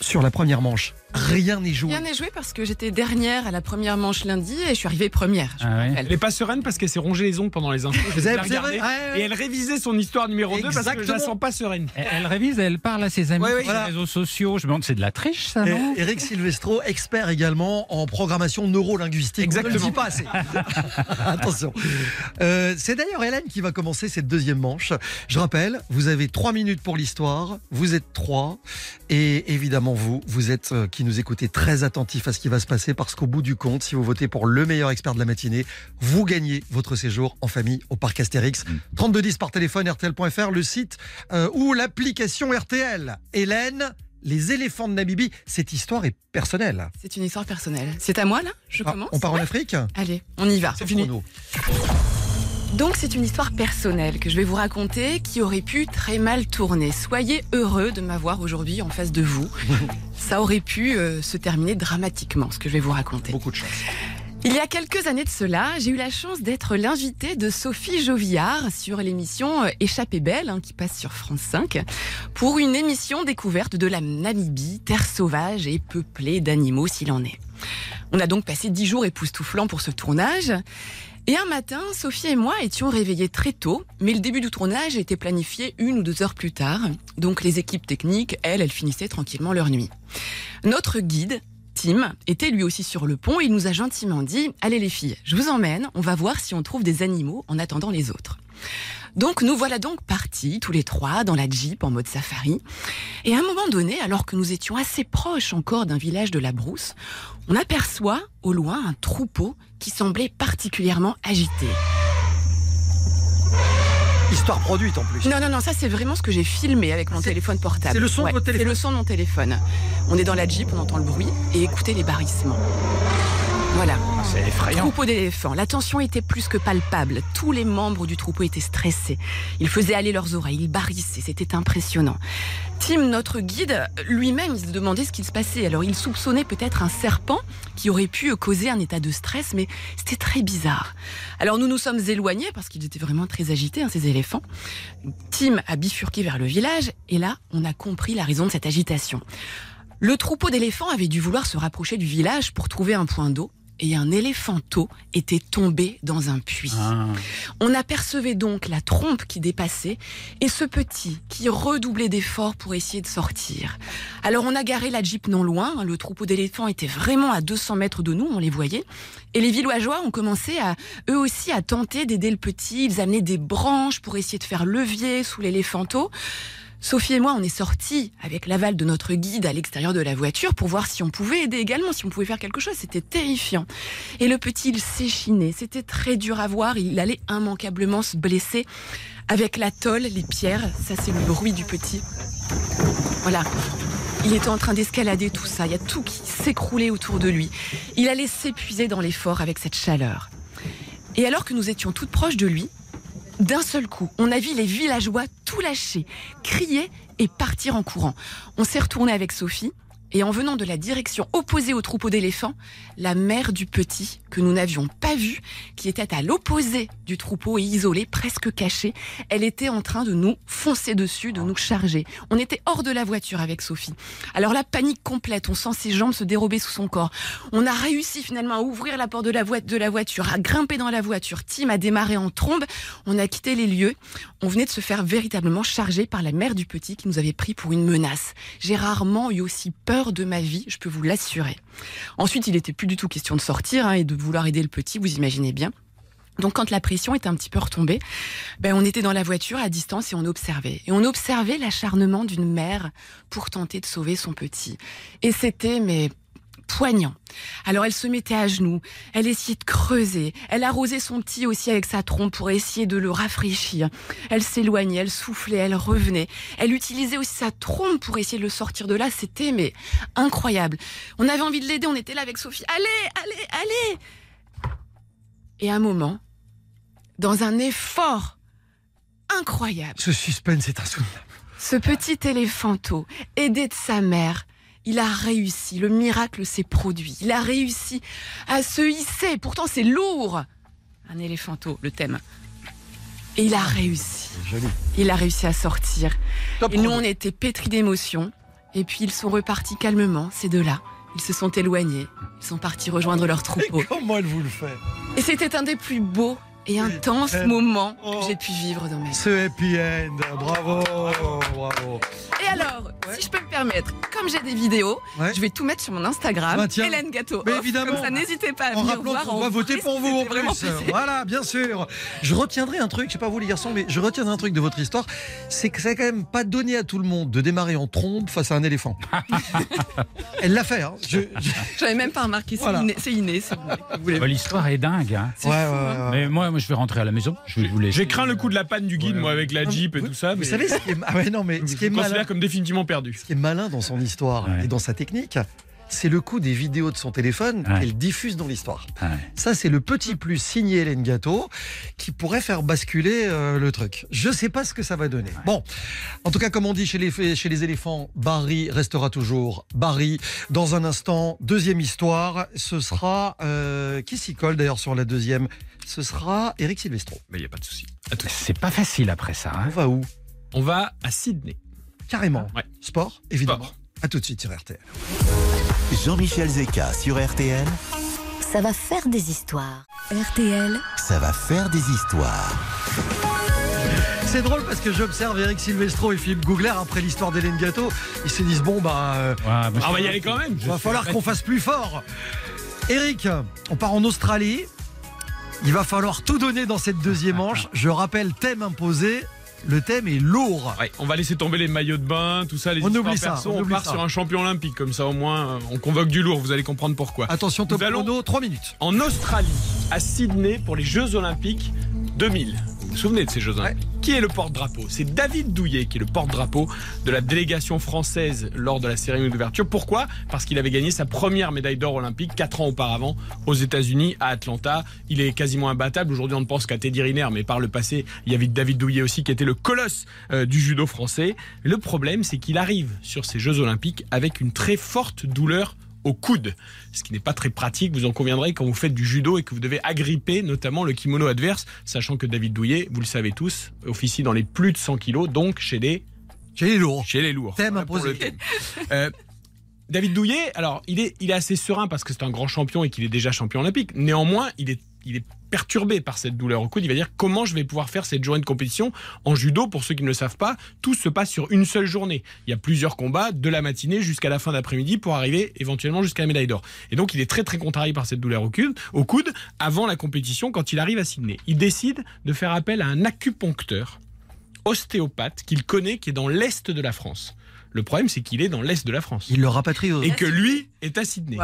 sur la première manche. Rien n'est joué. Rien n'est joué parce que j'étais dernière à la première manche lundi et je suis arrivée première. je Ah ouais. Elle est pas sereine parce qu'elle s'est rongée les ongles pendant les infos. Vous avez- ouais. Et elle révisait son histoire numéro 2 parce que je la sens pas sereine. Elle, elle révise, elle parle à ses amis ouais, sur voilà. les réseaux sociaux. Je me demande, c'est de la triche ça, Et non Eric Silvestro, expert également en programmation neurolinguistique. Exactement. On ne le dit pas assez. <laughs> Attention. Euh, c'est d'ailleurs Hélène qui va commencer cette deuxième manche. Je rappelle, vous avez trois minutes pour l'histoire. Vous êtes trois. Et évidemment, vous, vous êtes, euh, qui nous écoutez, très attentifs à ce qui va se passer parce qu'au bout du compte, si vous votez pour le meilleur expert de la matinée, vous gagnez votre séjour en famille au parc Astérix. 3210 par téléphone, RTL.fr, le site euh, ou l'application RTL. Hélène, les éléphants de Namibie, cette histoire est personnelle. C'est une histoire personnelle. C'est à moi là Je Ah, commence on part en Afrique Allez, on y va. C'est fini. Donc c'est une histoire personnelle que je vais vous raconter qui aurait pu très mal tourner. Soyez heureux de m'avoir aujourd'hui en face de vous. <laughs> Ça aurait pu euh, se terminer dramatiquement ce que je vais vous raconter. Beaucoup de chance. Il y a quelques années de cela, j'ai eu la chance d'être l'invité de Sophie Jovillard sur l'émission euh, Échappée belle, hein, qui passe sur France 5, pour une émission découverte de la Namibie, terre sauvage et peuplée d'animaux s'il en est. On a donc passé dix jours époustouflants pour ce tournage. Et un matin, Sophie et moi étions réveillés très tôt, mais le début du tournage était planifié une ou deux heures plus tard. Donc les équipes techniques, elles, elles finissaient tranquillement leur nuit. Notre guide, Tim, était lui aussi sur le pont et il nous a gentiment dit Allez les filles, je vous emmène, on va voir si on trouve des animaux en attendant les autres. Donc nous voilà donc partis, tous les trois, dans la Jeep en mode safari. Et à un moment donné, alors que nous étions assez proches encore d'un village de la brousse, on aperçoit au loin un troupeau qui semblait particulièrement agité. Histoire produite en plus. Non, non, non, ça c'est vraiment ce que j'ai filmé avec mon téléphone portable. c'est le son de votre téléphone C'est le son de mon téléphone. On est dans la Jeep, on entend le bruit et écoutez les barrissements. Voilà. C'est effrayant. Troupeau d'éléphants. La tension était plus que palpable. Tous les membres du troupeau étaient stressés. Ils faisaient aller leurs oreilles, ils barrissaient. C'était impressionnant. Tim, notre guide, lui-même, il se demandait ce qu'il se passait. Alors, il soupçonnait peut-être un serpent qui aurait pu causer un état de stress, mais c'était très bizarre. Alors, nous nous sommes éloignés parce qu'ils étaient vraiment très agités, hein, ces éléphants. Tim a bifurqué vers le village et là, on a compris la raison de cette agitation. Le troupeau d'éléphants avait dû vouloir se rapprocher du village pour trouver un point d'eau et un éléphanteau était tombé dans un puits. Ah. On apercevait donc la trompe qui dépassait et ce petit qui redoublait d'efforts pour essayer de sortir. Alors on a garé la jeep non loin, hein, le troupeau d'éléphants était vraiment à 200 mètres de nous, on les voyait, et les villageois ont commencé à eux aussi à tenter d'aider le petit, ils amenaient des branches pour essayer de faire levier sous l'éléphanteau. Sophie et moi, on est sortis avec l'aval de notre guide à l'extérieur de la voiture pour voir si on pouvait aider également, si on pouvait faire quelque chose. C'était terrifiant. Et le petit, il s'échinait. C'était très dur à voir. Il allait immanquablement se blesser avec la tôle, les pierres. Ça, c'est le bruit du petit. Voilà. Il était en train d'escalader tout ça. Il y a tout qui s'écroulait autour de lui. Il allait s'épuiser dans l'effort avec cette chaleur. Et alors que nous étions toutes proches de lui, d'un seul coup, on a vu les villageois tout lâcher, crier et partir en courant. On s'est retourné avec Sophie et en venant de la direction opposée au troupeau d'éléphants, la mère du petit, que nous n'avions pas vue, qui était à l'opposé du troupeau et isolée, presque cachée, elle était en train de nous foncer dessus, de nous charger. On était hors de la voiture avec Sophie. Alors la panique complète, on sent ses jambes se dérober sous son corps. On a réussi finalement à ouvrir la porte de la, voi- de la voiture, à grimper dans la voiture. Tim a démarré en trombe. On a quitté les lieux. On venait de se faire véritablement charger par la mère du petit qui nous avait pris pour une menace. J'ai rarement eu aussi peur de ma vie, je peux vous l'assurer. Ensuite, il était plus du tout question de sortir hein, et de vouloir aider le petit, vous imaginez bien. Donc quand la pression était un petit peu retombée, ben on était dans la voiture à distance et on observait. Et on observait l'acharnement d'une mère pour tenter de sauver son petit. Et c'était mais poignant. Alors elle se mettait à genoux, elle essayait de creuser, elle arrosait son petit aussi avec sa trompe pour essayer de le rafraîchir. Elle s'éloignait, elle soufflait, elle revenait. Elle utilisait aussi sa trompe pour essayer de le sortir de là. C'était mais incroyable. On avait envie de l'aider, on était là avec Sophie. Allez, allez, allez Et à un moment, dans un effort incroyable, Ce suspense est insoutenable. ce petit éléphanteau, aidé de sa mère, il a réussi. Le miracle s'est produit. Il a réussi à se hisser. Pourtant, c'est lourd. Un éléphanteau, le thème. Et il a réussi. Joli. Il a réussi à sortir. Top Et nous, on était pétris d'émotions. Et puis, ils sont repartis calmement, ces deux-là. Ils se sont éloignés. Ils sont partis rejoindre leur troupeau. Et comment elle vous le fait? Et c'était un des plus beaux et moments Oh. que j'ai pu vivre dans ma vie. Ce happy end. Bravo. Bravo. Et alors, si je peux me permettre, comme j'ai des vidéos, Ouais. je vais tout mettre sur mon Instagram, Bah, tiens. Hélène Gâteau. Mais Off. évidemment. Comme ça, n'hésitez pas à En venir voir. en va voter pour vous en plus. Voilà, bien sûr. Je retiendrai un truc, je sais pas vous les garçons, mais je retiendrai un truc de votre histoire, c'est que c'est quand même pas donné à tout le monde de démarrer en trombe face à un éléphant. <laughs> Elle l'a fait. Hein. Je- J'avais même pas remarqué, c'est Voilà. inné. Bah, L'histoire est dingue. hein. C'est Ouais, fou, ouais, hein. ouais. Mais moi, je vais rentrer à la maison. Je vais vous laisser. J'ai craint le coup de la panne du guide, Ouais. moi, avec la Jeep et vous, tout ça. Vous mais savez ce qui est, ah ouais, non, mais ce qui est malin, comme définitivement perdu. ce qui est malin dans son histoire Ouais. et dans sa technique, c'est le coup des vidéos de son téléphone Ouais. qu'elle diffuse dans l'histoire. Ouais. Ça, c'est le petit plus signé Hélène Gâteau qui pourrait faire basculer euh, le truc. Je sais pas ce que ça va donner. Bon, en tout cas, comme on dit chez les, chez les éléphants, Barry restera toujours Barry. Dans un instant, deuxième histoire, ce sera... euh, qui s'y colle d'ailleurs sur la deuxième? Ce sera Eric Silvestro. Mais il n'y a pas de souci. C'est pas facile après ça. hein. On va où? On va à Sydney. Carrément. Ouais. Sport, évidemment. Sport. À tout de suite sur RTL. Jean-Michel Zeka sur RTL. Ça va faire des histoires. RTL, Ça va faire des histoires. C'est drôle parce que j'observe Eric Silvestro et Philippe Googler après l'histoire d'Hélène Gâteau. Ils se disent bon bah euh, Ouais, moi, je- Ah, on va y aller quand même. il va falloir qu'on fasse plus fort. Eric, on part en Australie. Il va falloir tout donner dans cette deuxième manche. Je rappelle thème imposé. Le thème est lourd. Ouais, on va laisser tomber les maillots de bain, tout ça, les On oublie ça, perso. on On, oublie part ça. sur un champion olympique, comme ça au moins euh, on convoque du lourd. Vous allez comprendre pourquoi. Attention, top Nous allons- chrono, 3 minutes. En Australie, à Sydney, pour les Jeux Olympiques 2000. Vous vous souvenez de ces Jeux Olympiques? Qui est le porte-drapeau? C'est David Douillet qui est le porte-drapeau de la délégation française lors de la cérémonie d'ouverture. Pourquoi? Parce qu'il avait gagné sa première médaille d'or olympique 4 ans auparavant aux États-Unis, à Atlanta. Il est quasiment imbattable. Aujourd'hui, on ne pense qu'à Teddy Riner, mais par le passé, il y avait David Douillet aussi qui était le colosse euh, du judo français. Le problème, c'est qu'il arrive sur ces Jeux Olympiques avec une très forte douleur au coude, ce qui n'est pas très pratique, vous en conviendrez, quand vous faites du judo et que vous devez agripper notamment le kimono adverse, sachant que David Douillet, vous le savez tous, officie dans les plus de 100 kilos, donc chez les, J'ai les lourds. chez les lourds. Thème Voilà imposé. thème. Euh, David Douillet, alors il est, il est assez serein parce que c'est un grand champion et qu'il est déjà champion olympique. Néanmoins, il est, il est perturbé par cette douleur au coude. Il va dire comment je vais pouvoir faire cette journée de compétition. En judo, pour ceux qui ne le savent pas, tout se passe sur une seule journée. Il y a plusieurs combats de la matinée jusqu'à la fin d'après-midi pour arriver éventuellement jusqu'à la médaille d'or. Et donc il est très très contrarié par cette douleur au coude, avant la compétition quand il arrive à Sydney. Il décide de faire appel à un acupuncteur ostéopathe qu'il connaît qui est dans l'est de la France. Le problème, c'est qu'il est dans l'est de la France. Il le rapatrie au... Et que lui est à Sydney.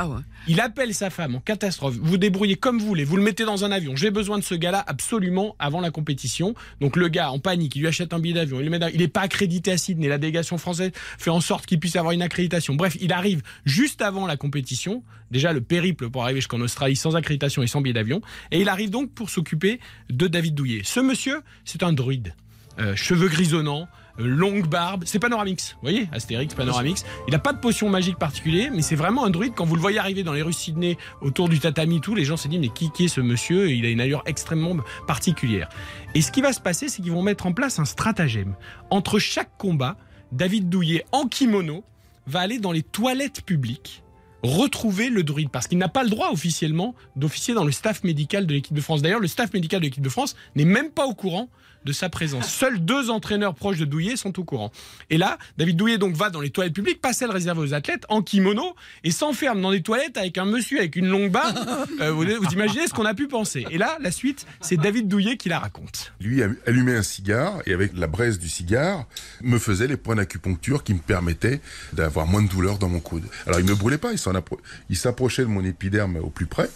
Il appelle sa femme en catastrophe. Vous débrouillez comme vous voulez. Vous le mettez dans un avion. J'ai besoin de ce gars-là absolument avant la compétition. Donc le gars en panique, il lui achète un billet d'avion. Il n'est pas accrédité à Sydney. La délégation française fait en sorte qu'il puisse avoir une accréditation. Bref, il arrive juste avant la compétition. Déjà le périple pour arriver jusqu'en Australie sans accréditation et sans billet d'avion. Et il arrive donc pour s'occuper de David Douillet. Ce monsieur, c'est un druide. Euh, cheveux grisonnants, longue barbe, c'est Panoramix, vous voyez, Astérix, Panoramix. Il n'a pas de potion magique particulière, mais c'est vraiment un druide. Quand vous le voyez arriver dans les rues Sydney, autour du tatami, tout, les gens se disent mais qui, qui est ce monsieur? Il a une allure extrêmement particulière. Et ce qui va se passer, c'est qu'ils vont mettre en place un stratagème. Entre chaque combat, David Douillet, en kimono, va aller dans les toilettes publiques retrouver le druide parce qu'il n'a pas le droit officiellement d'officier dans le staff médical de l'équipe de France. D'ailleurs, le staff médical de l'équipe de France n'est même pas au courant de sa présence. Seuls deux entraîneurs proches de Douillet sont au courant. Et là, David Douillet donc va dans les toilettes publiques, pas celles réservées aux athlètes, en kimono, et s'enferme dans des toilettes avec un monsieur avec une longue barbe. <laughs> Euh, vous, vous imaginez ce qu'on a pu penser. Et là, la suite, c'est David Douillet qui la raconte. Lui allumait un cigare et avec la braise du cigare me faisait les points d'acupuncture qui me permettaient d'avoir moins de douleur dans mon coude. Alors il me brûlait pas, il s'approchait de mon épiderme au plus près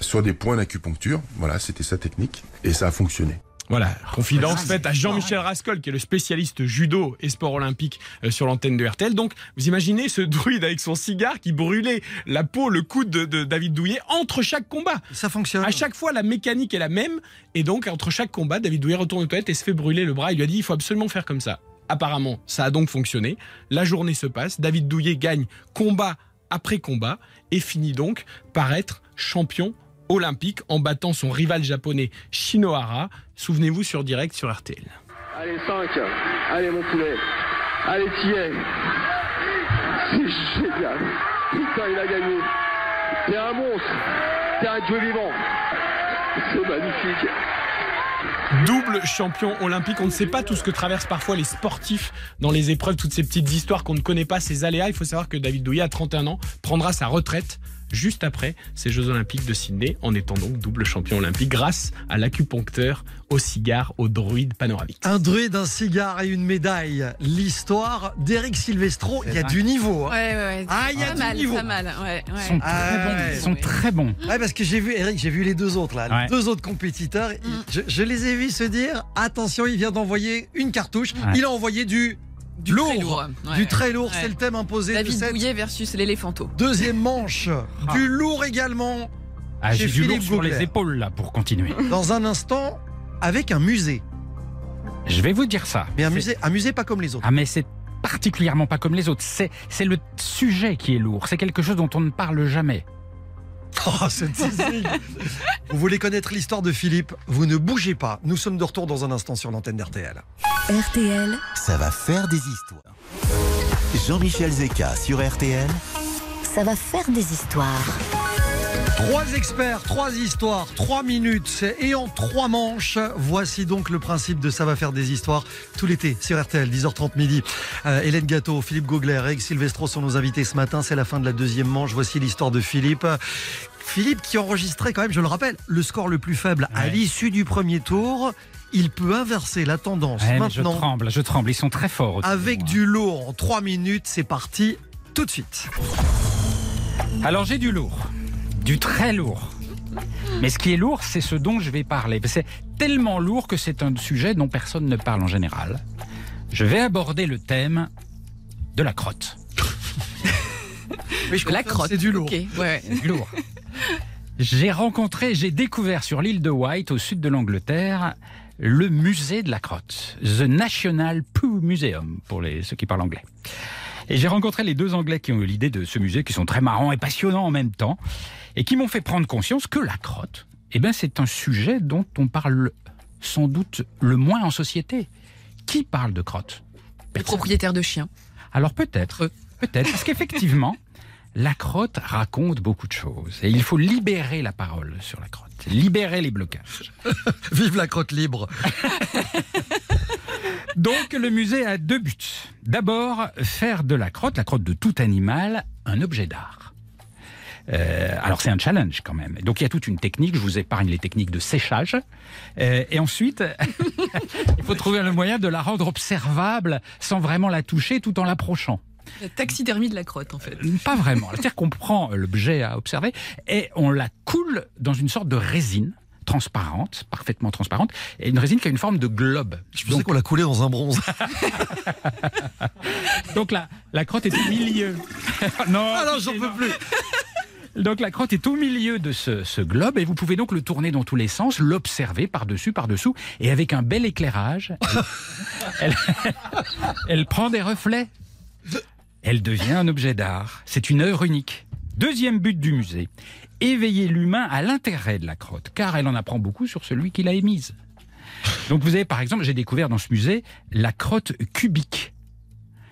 sur des points d'acupuncture. Voilà, c'était sa technique et ça a fonctionné. Voilà, confidence faite à Jean-Michel Rascol, qui est le spécialiste judo et sport olympique euh, sur l'antenne de RTL. Donc, vous imaginez ce <laughs> druide avec son cigare qui brûlait la peau, le coude de, de David Douillet entre chaque combat. Ça fonctionne. À chaque fois, la mécanique est la même. Et donc, entre chaque combat, David Douillet retourne aux toilettes et se fait brûler le bras. Il lui a dit, il faut absolument faire comme ça. Apparemment, ça a donc fonctionné. La journée se passe. David Douillet gagne combat après combat et finit donc par être champion olympique en battant son rival japonais Shinohara. Souvenez-vous sur direct sur RTL. Allez, 5. Allez, mon poulet. Allez, es. C'est génial. Putain, il a gagné. T'es un monstre. T'es un dieu vivant. C'est magnifique. Double champion olympique. On ne sait pas tout ce que traversent parfois les sportifs dans les épreuves, toutes ces petites histoires qu'on ne connaît pas, ces aléas. Il faut savoir que David Douillet, à 31 ans, prendra sa retraite juste après ces Jeux Olympiques de Sydney, en étant donc double champion olympique grâce à l'acupuncteur, au cigare, au druide panoramique. Un druide, un cigare et une médaille. L'histoire d'Eric Silvestro, il y a vrai. du niveau. hein. Ouais, ouais, ouais. Ah, il y a pas du mal, niveau. pas mal. Ouais, Ils sont Ah, très bons. ouais. Ils sont très bons. Ouais, parce que j'ai vu, Eric, j'ai vu les deux autres là, Ouais. les deux autres compétiteurs. Je, je les ai vus se dire attention, il vient d'envoyer une cartouche. Ouais. Il a envoyé du Du lourd. très lourd. ouais. Du très lourd, Ouais. c'est le thème imposé de David cette Douillet versus l'éléphanto. deuxième manche. Ah. Du lourd également. Ah, j'ai du lourd sur les épaules là pour continuer. <laughs> Dans un instant, avec un musée. Je vais vous dire ça. Mais un musée, un musée pas comme les autres. Ah mais c'est particulièrement pas comme les autres. C'est c'est le sujet qui est lourd. C'est quelque chose dont on ne parle jamais. Oh, cette teasing. Vous voulez connaître l'histoire de Philippe Vous ne bougez pas. Nous sommes de retour dans un instant sur l'antenne d'RTL. RTL, Ça va faire des histoires. Jean-Michel Zeka sur RTL. ça va faire des histoires. Trois experts, trois histoires, trois minutes et en trois manches. Voici donc le principe de Ça va faire des histoires tout l'été sur RTL, 10h30 midi. Euh, Hélène Gâteau, Philippe Gaugler, Eric Silvestro sont nos invités ce matin. C'est la fin de la deuxième manche. Voici l'histoire de Philippe. Philippe qui enregistrait quand même, je le rappelle, le score le plus faible à Ouais. l'issue du premier tour. Il peut inverser la tendance Ouais, mais je maintenant tremble, je tremble. Ils sont très forts. avec du lourd en trois minutes. C'est parti tout de suite. Alors j'ai du lourd, du très lourd. Mais ce qui est lourd, c'est ce dont je vais parler. C'est tellement lourd que c'est un sujet dont personne ne parle en général. Je vais aborder le thème de la crotte. Je La crotte. C'est du lourd. Ok, ouais. C'est lourd. J'ai rencontré, j'ai découvert sur l'île de White, au sud de l'Angleterre, le musée de la crotte, The National Poo Museum, pour les, ceux qui parlent anglais. Et j'ai rencontré les deux Anglais qui ont eu l'idée de ce musée, qui sont très marrants et passionnants en même temps, et qui m'ont fait prendre conscience que la crotte, eh ben, c'est un sujet dont on parle sans doute le moins en société. Qui parle de crotte? Les propriétaires de chiens. alors peut-être, peut-être, parce qu'effectivement, <laughs> la crotte raconte beaucoup de choses. Et il faut libérer la parole sur la crotte, libérer les blocages. <laughs> Vive la crotte libre. <laughs> Donc le musée a deux buts. D'abord, faire de la crotte, la crotte de tout animal, un objet d'art. Euh, alors c'est un challenge quand même. Donc il y a toute une technique, je vous épargne les techniques de séchage. Euh, et ensuite, <laughs> il faut trouver le moyen de la rendre observable sans vraiment la toucher tout en l'approchant. La taxidermie de la crotte, en fait. Pas vraiment. C'est-à-dire qu'on prend l'objet à observer et on la coule dans une sorte de résine transparente, parfaitement transparente, et une résine qui a une forme de globe. Je pensais qu'on l'a coulé dans un bronze. <laughs> Donc la, la crotte est au milieu. <laughs> non, Ah non, j'en peux plus. Donc la crotte est au milieu de ce, globe et vous pouvez donc le tourner dans tous les sens, l'observer par-dessus, par-dessous, et avec un bel éclairage, <laughs> elle- elle prend des reflets. Elle devient un objet d'art. C'est une œuvre unique. Deuxième but du musée, éveiller l'humain à l'intérêt de la crotte, car elle en apprend beaucoup sur celui qui l'a émise. Donc vous avez par exemple, j'ai découvert dans ce musée la crotte cubique.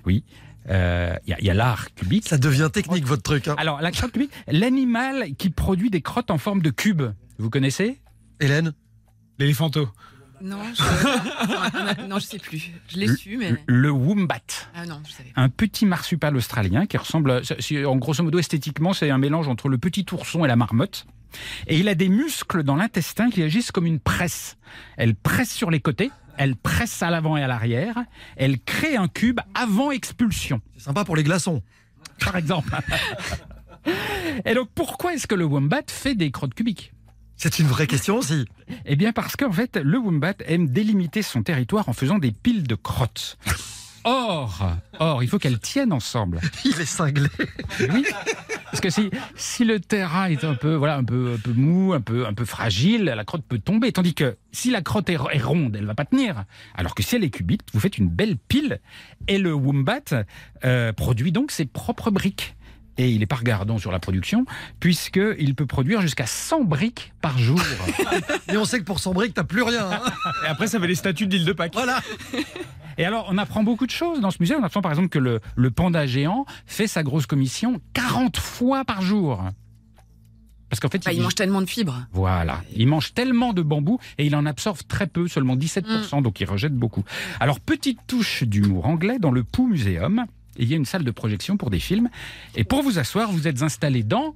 Oui, euh, il y a- il y a l'art cubique. Ça devient technique votre truc. hein. Alors, la crotte cubique, l'animal qui produit des crottes en forme de cube. Vous connaissez? Hélène? L'éléphanto. Non, je... non, je sais plus. Je l'ai su, mais. Le wombat. Ah non, je savais. Un petit marsupial australien qui ressemble, en grosso modo esthétiquement, c'est un mélange entre le petit ourson et la marmotte. Et il a des muscles dans l'intestin qui agissent comme une presse. Elle presse sur les côtés, elle presse à l'avant et à l'arrière, elle crée un cube avant expulsion. C'est sympa pour les glaçons. par exemple. Et donc, pourquoi est-ce que le wombat fait des crottes cubiques? C'est une vraie question aussi. Eh bien, parce qu'en fait, le wombat aime délimiter son territoire en faisant des piles de crottes. Or, or, il faut qu'elles tiennent ensemble. <laughs> Il est cinglé. Oui. Parce que si, si le terrain est un peu, voilà, un peu, un peu mou, un peu, un peu fragile, la crotte peut tomber. Tandis que si la crotte est, ronde, elle va pas tenir. Alors que si elle est cubique, vous faites une belle pile. Et le wombat euh, produit donc ses propres briques. Et il est pas regardant sur la production, puisqu'il peut produire jusqu'à 100 briques par jour. <laughs> Et on sait que pour son brique, t'as plus rien. hein. Et après, ça avait les statues de l'île de Pâques. Voilà. Et alors, on apprend beaucoup de choses dans ce musée. On apprend par exemple que le, le panda géant fait sa grosse commission 40 fois par jour. Parce qu'en fait, Bah, il mange tellement de fibres. Voilà, il mange tellement de bambou et il en absorbe très peu, seulement 17%, donc il rejette beaucoup. Alors, petite touche d'humour anglais dans le Pooh Museum. Il y a une salle de projection pour des films. Et pour vous asseoir, vous êtes installé dans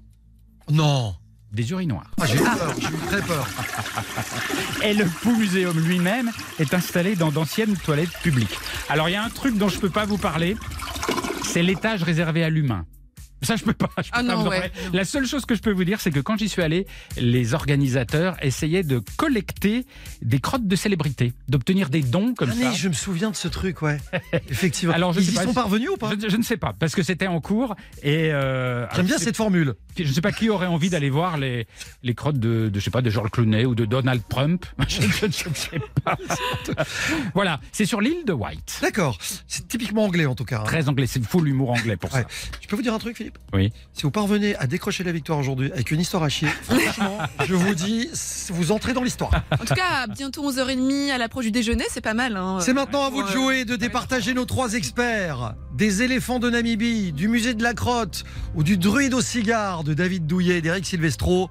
Non. des urinoirs. Ah, j'ai eu peur, j'ai eu très peur. <laughs> Et le Pooh Museum lui-même est installé dans d'anciennes toilettes publiques. Alors il y a un truc dont je peux pas vous parler, c'est l'étage réservé à l'humain. Ça, je peux pas. je peux Ah pas non, vous en ouais. parler. La seule chose que je peux vous dire, c'est que quand j'y suis allé, les organisateurs essayaient de collecter des crottes de célébrités, d'obtenir des dons comme Ah, ça. mais je me souviens de ce truc, ouais. <laughs> Effectivement. Alors, je Ils sais y pas sont parvenus ou pas Je, je ne sais pas, parce que c'était en cours et. euh, J'aime bien cette formule. Je ne sais pas qui aurait envie d'aller voir les, les crottes de, de, je sais pas, de George Clooney ou de Donald Trump. <laughs> Je, ne sais pas. <laughs> voilà, c'est sur l'île de White. D'accord. C'est typiquement anglais en tout cas. hein. Très anglais, c'est full humour anglais pour Ouais. ça. Je peux vous dire un truc, Philippe? Oui. Si vous parvenez à décrocher la victoire aujourd'hui avec une histoire à chier, franchement, <laughs> je vous dis, vous entrez dans l'histoire. En tout cas, bientôt 11h30 à l'approche du déjeuner, c'est pas mal. Hein. C'est maintenant à vous de jouer, de départager nos trois experts. Des éléphants de Namibie, du musée de la Crotte ou du druide au cigare de David Douillet et d'Éric Silvestro.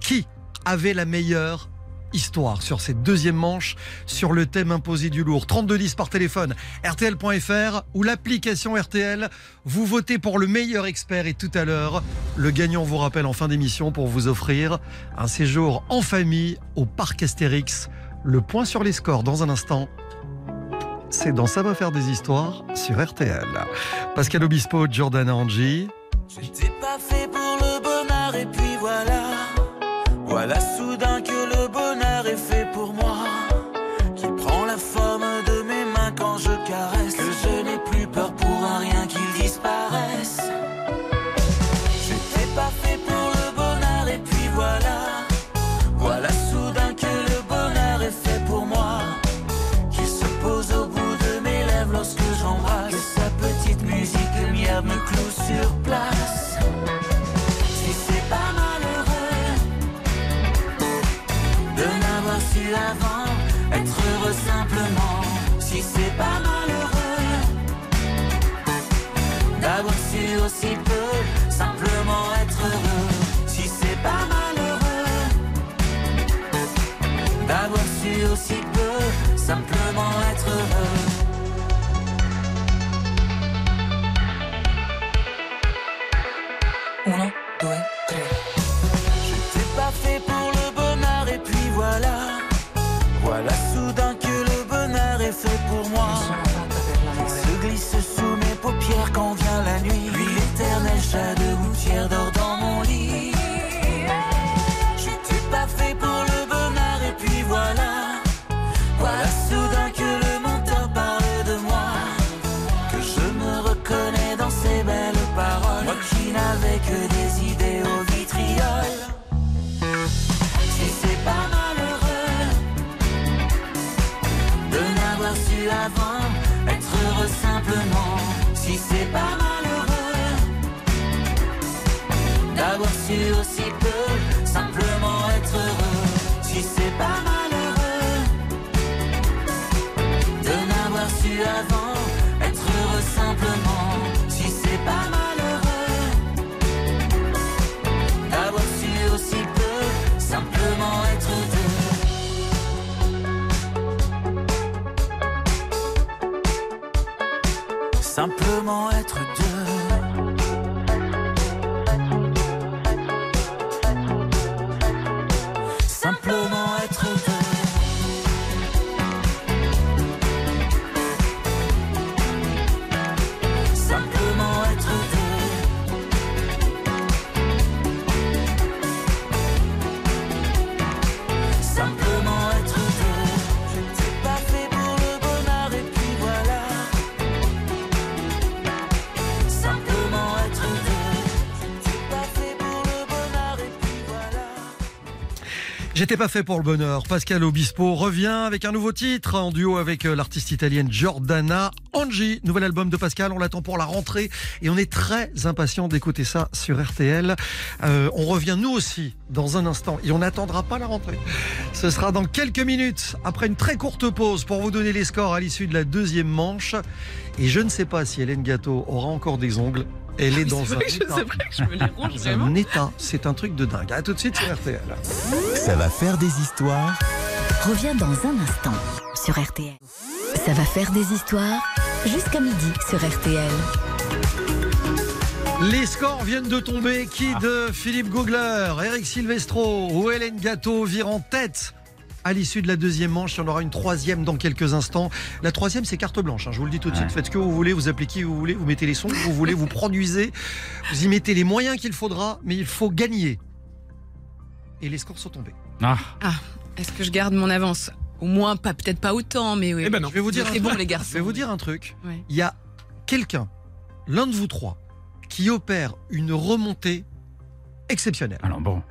Qui avait la meilleure histoire sur cette deuxième manche sur le thème imposé du lourd 3210 par téléphone, rtl.fr ou l'application RTL. Vous votez pour le meilleur expert et tout à l'heure, le gagnant vous rappelle en fin d'émission pour vous offrir un séjour en famille au parc Astérix. Le point sur les scores dans un instant. C'est dans Ça va faire des histoires sur RTL. Pascal Obispo, Giordana Angie. Pas fait pour le bonheur et puis voilà. Voilà soudain J'étais pas fait pour le bonheur. Pascal Obispo revient avec un nouveau titre en duo avec euh, l'artiste italienne Giordana Angie. Nouvel album de Pascal, on l'attend pour la rentrée et on est très impatient d'écouter ça sur RTL. Euh, on revient nous aussi dans un instant et on n'attendra pas la rentrée. Ce sera dans quelques minutes après une très courte pause pour vous donner les scores à l'issue de la deuxième manche. Et je ne sais pas si Hélène Gâteau aura encore des ongles. Elle est dans C'est un vrai que je- état. c'est vrai que je me les ronge Dans <laughs> vraiment. un état, c'est un truc de dingue. À tout de suite sur RTL. Ça va faire des histoires. Reviens dans un instant sur RTL. Ça va faire des histoires jusqu'à midi sur RTL. Les scores viennent de tomber. Qui de Philippe Googler, Eric Silvestro ou Hélène Gâteau vire en tête à l'issue de la deuxième manche. Il y en aura une troisième dans quelques instants. La troisième, c'est carte blanche. hein, je vous le dis tout de suite. Faites ce que vous voulez, vous appelez qui vous voulez, vous mettez les sons vous voulez, vous produisez, vous y mettez les moyens qu'il faudra, mais il faut gagner. Et les scores sont tombés. Ah, Est-ce que je garde mon avance? Au moins, pas peut-être pas autant, mais oui. Eh ben non. Je vais vous dire, C'est un bon, truc. les <laughs> Je garçons. vais vous dire un truc. Ouais. Il y a quelqu'un, l'un de vous trois, qui opère une remontée exceptionnelle. alors bon.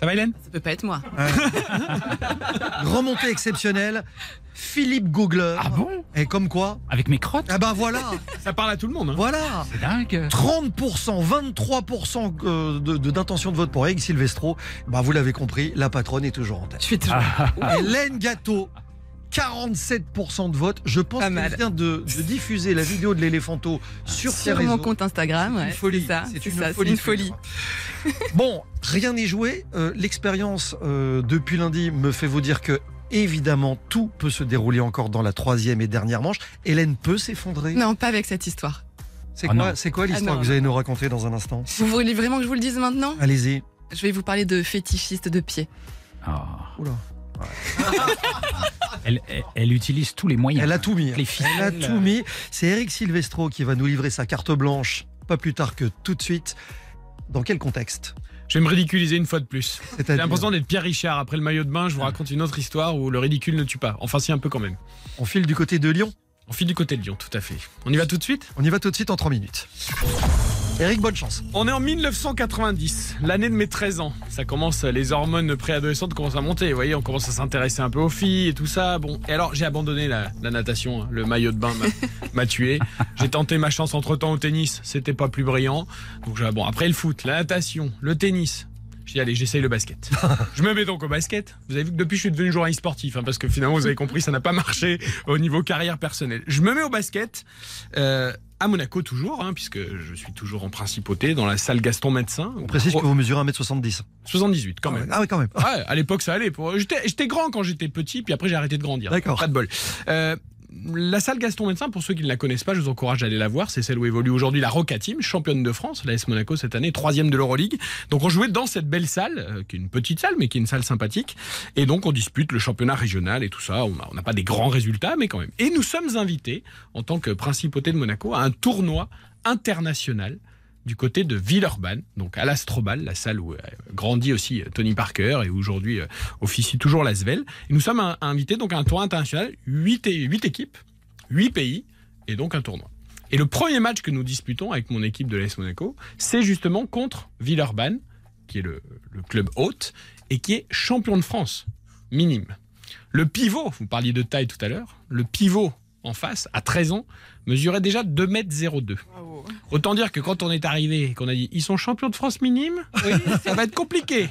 Ça va, Hélène Ça peut pas être moi. <laughs> Remontée exceptionnelle. Philippe Googler. Ah bon Et comme quoi Avec mes crottes Ah ben voilà, Ça parle à tout le monde. hein. voilà. C'est dingue. 30%, 23% euh, de- de- d'intention de, vote pour Eric Silvestro. Bah, vous l'avez compris, la patronne est toujours en tête. Je suis toujours. Hélène Gâteau, 47% de vote. Je pense mal. vient de, de diffuser la vidéo de l'éléphanto sur ses Sur réseaux. mon compte Instagram, ouais, une folie. c'est C'est c'est une, ça, c'est folie. une <laughs> folie. bon, rien n'est joué. Euh, L'expérience euh, depuis lundi me fait vous dire que évidemment tout peut se dérouler encore dans la troisième et dernière manche. Hélène peut s'effondrer. Non, pas avec cette histoire. C'est Oh quoi, c'est l'histoire Ah non, que vous allez nous raconter dans un instant? Vous voulez vraiment que je vous le dise maintenant? Allez-y. Je vais vous parler de fétichistes de pied. Ah. Oula. Elle, elle- elle utilise tous les moyens. Elle a tout mis. Les Elle a tout mis. C'est Eric Silvestro qui va nous livrer sa carte blanche pas plus tard que tout de suite. Dans quel contexte? Je vais me ridiculiser une fois de plus. J'ai l'impression d'être Pierre Richard. Après le maillot de bain, je vous raconte une autre histoire où le ridicule ne tue pas. Enfin, si, un peu quand même. on file du côté de Lyon? On file du côté de Lyon, tout à fait. On y va tout de suite? On y va tout de suite en 3 minutes. Eric, bonne chance. On est en 1990, l'année de mes 13 ans. Ça commence, les hormones préadolescentes commencent à monter. Vous voyez, on commence à s'intéresser un peu aux filles et tout ça. Bon, et alors j'ai abandonné la, la natation. hein. Le maillot de bain m'a- <laughs> tué. J'ai tenté ma chance entre temps au tennis. C'était pas plus brillant. Donc bon, après le foot, la natation, le tennis. Dis allez, j'essaye le basket. <laughs> je me mets donc au basket. Vous avez vu que depuis je suis devenu journaliste sportif, hein, parce que finalement vous avez compris, ça n'a pas marché au niveau carrière personnelle. Je me mets au basket. euh, à Monaco toujours, hein, puisque je suis toujours en principauté dans la salle Gaston Médecin. On précise que vous mesurez 1m70. 78 quand même. Ah oui, quand même. Ouais, à l'époque ça allait. Pour... J'étais, j'étais grand quand j'étais petit, puis après j'ai arrêté de grandir. D'accord. Pas de bol. Euh, la salle Gaston Médecin, pour ceux qui ne la connaissent pas, je vous encourage à aller la voir. C'est celle où évolue aujourd'hui la Roca Team, championne de France, la S Monaco cette année, troisième de l'Euroleague. Donc on jouait dans cette belle salle, euh, qui est une petite salle, mais qui est une salle sympathique. Et donc on dispute le championnat régional et tout ça. On n'a pas des grands résultats, mais quand même. Et nous sommes invités, en tant que principauté de Monaco, à un tournoi international du côté de Villeurbanne, donc à l'Astrobal, la salle où euh, grandit aussi euh, Tony Parker et où aujourd'hui euh, officie toujours l'Asvel. Et nous sommes invités donc à un tournoi international, 8, équipes, 8 pays, et donc un tournoi. Et le premier match que nous disputons avec mon équipe de l'AS Monaco, c'est justement contre Villeurbanne, qui est le, le club hôte, et qui est champion de France, minime. Le pivot, vous parliez de taille tout à l'heure, le pivot en face, à 13 ans, mesurait déjà 2m02. Autant dire que quand on est arrivé et qu'on a dit ils sont champions de France minime, oui, <laughs> ça va être compliqué.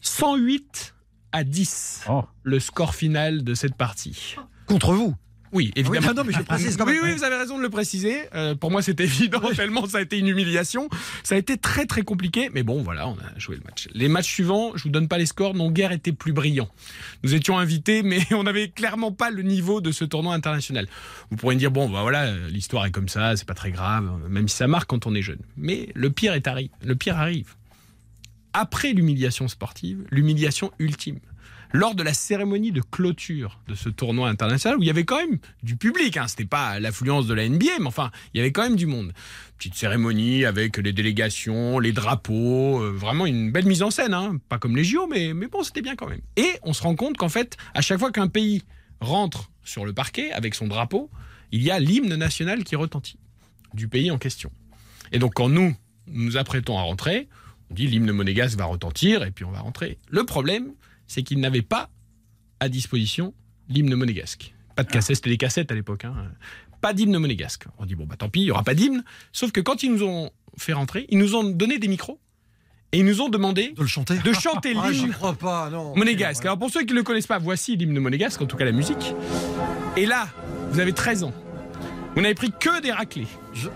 108 à 10, Oh. le score final de cette partie. Contre vous. Oui, Ah évidemment. oui, non, mais je précise quand Oui, même. oui, vous avez raison de le préciser. Euh, pour moi, c'était <laughs> évident, tellement ça a été une humiliation. Ça a été très, très compliqué. Mais bon, voilà, on a joué le match. Les matchs suivants, je vous donne pas les scores, n'ont guère été plus brillants. Nous étions invités, mais <laughs> on n'avait clairement pas le niveau de ce tournoi international. Vous pourriez me dire, bon, bah voilà, l'histoire est comme ça, c'est pas très grave, même si ça marque quand on est jeune. Mais le pire est arrive. Le pire arrive. Après l'humiliation sportive, l'humiliation ultime lors de la cérémonie de clôture de ce tournoi international où il y avait quand même du public. Hein. C'était pas l'affluence de la NBA, mais enfin, il y avait quand même du monde. Petite cérémonie avec les délégations, les drapeaux, euh, vraiment une belle mise en scène. Hein. Pas comme les JO, mais, mais bon, c'était bien quand même. Et on se rend compte qu'en fait, à chaque fois qu'un pays rentre sur le parquet avec son drapeau, il y a l'hymne national qui retentit du pays en question. Et donc quand nous nous apprêtons à rentrer, on dit l'hymne monégasque va retentir et puis on va rentrer. Le problème, c'est qu'ils n'avaient pas à disposition l'hymne monégasque. Pas de cassette, c'était des cassettes à l'époque. hein. Pas d'hymne monégasque. On dit bon bah tant pis, il y aura pas d'hymne. Sauf que quand ils nous ont fait rentrer, ils nous ont donné des micros et ils nous ont demandé De le chanter de chanter <laughs> Ah, l'hymne crois pas, non. monégasque. Alors pour ceux qui ne le connaissent pas, voici l'hymne monégasque, en tout cas la musique. Et là, vous avez 13 ans. Vous n'avez pris que des raclés.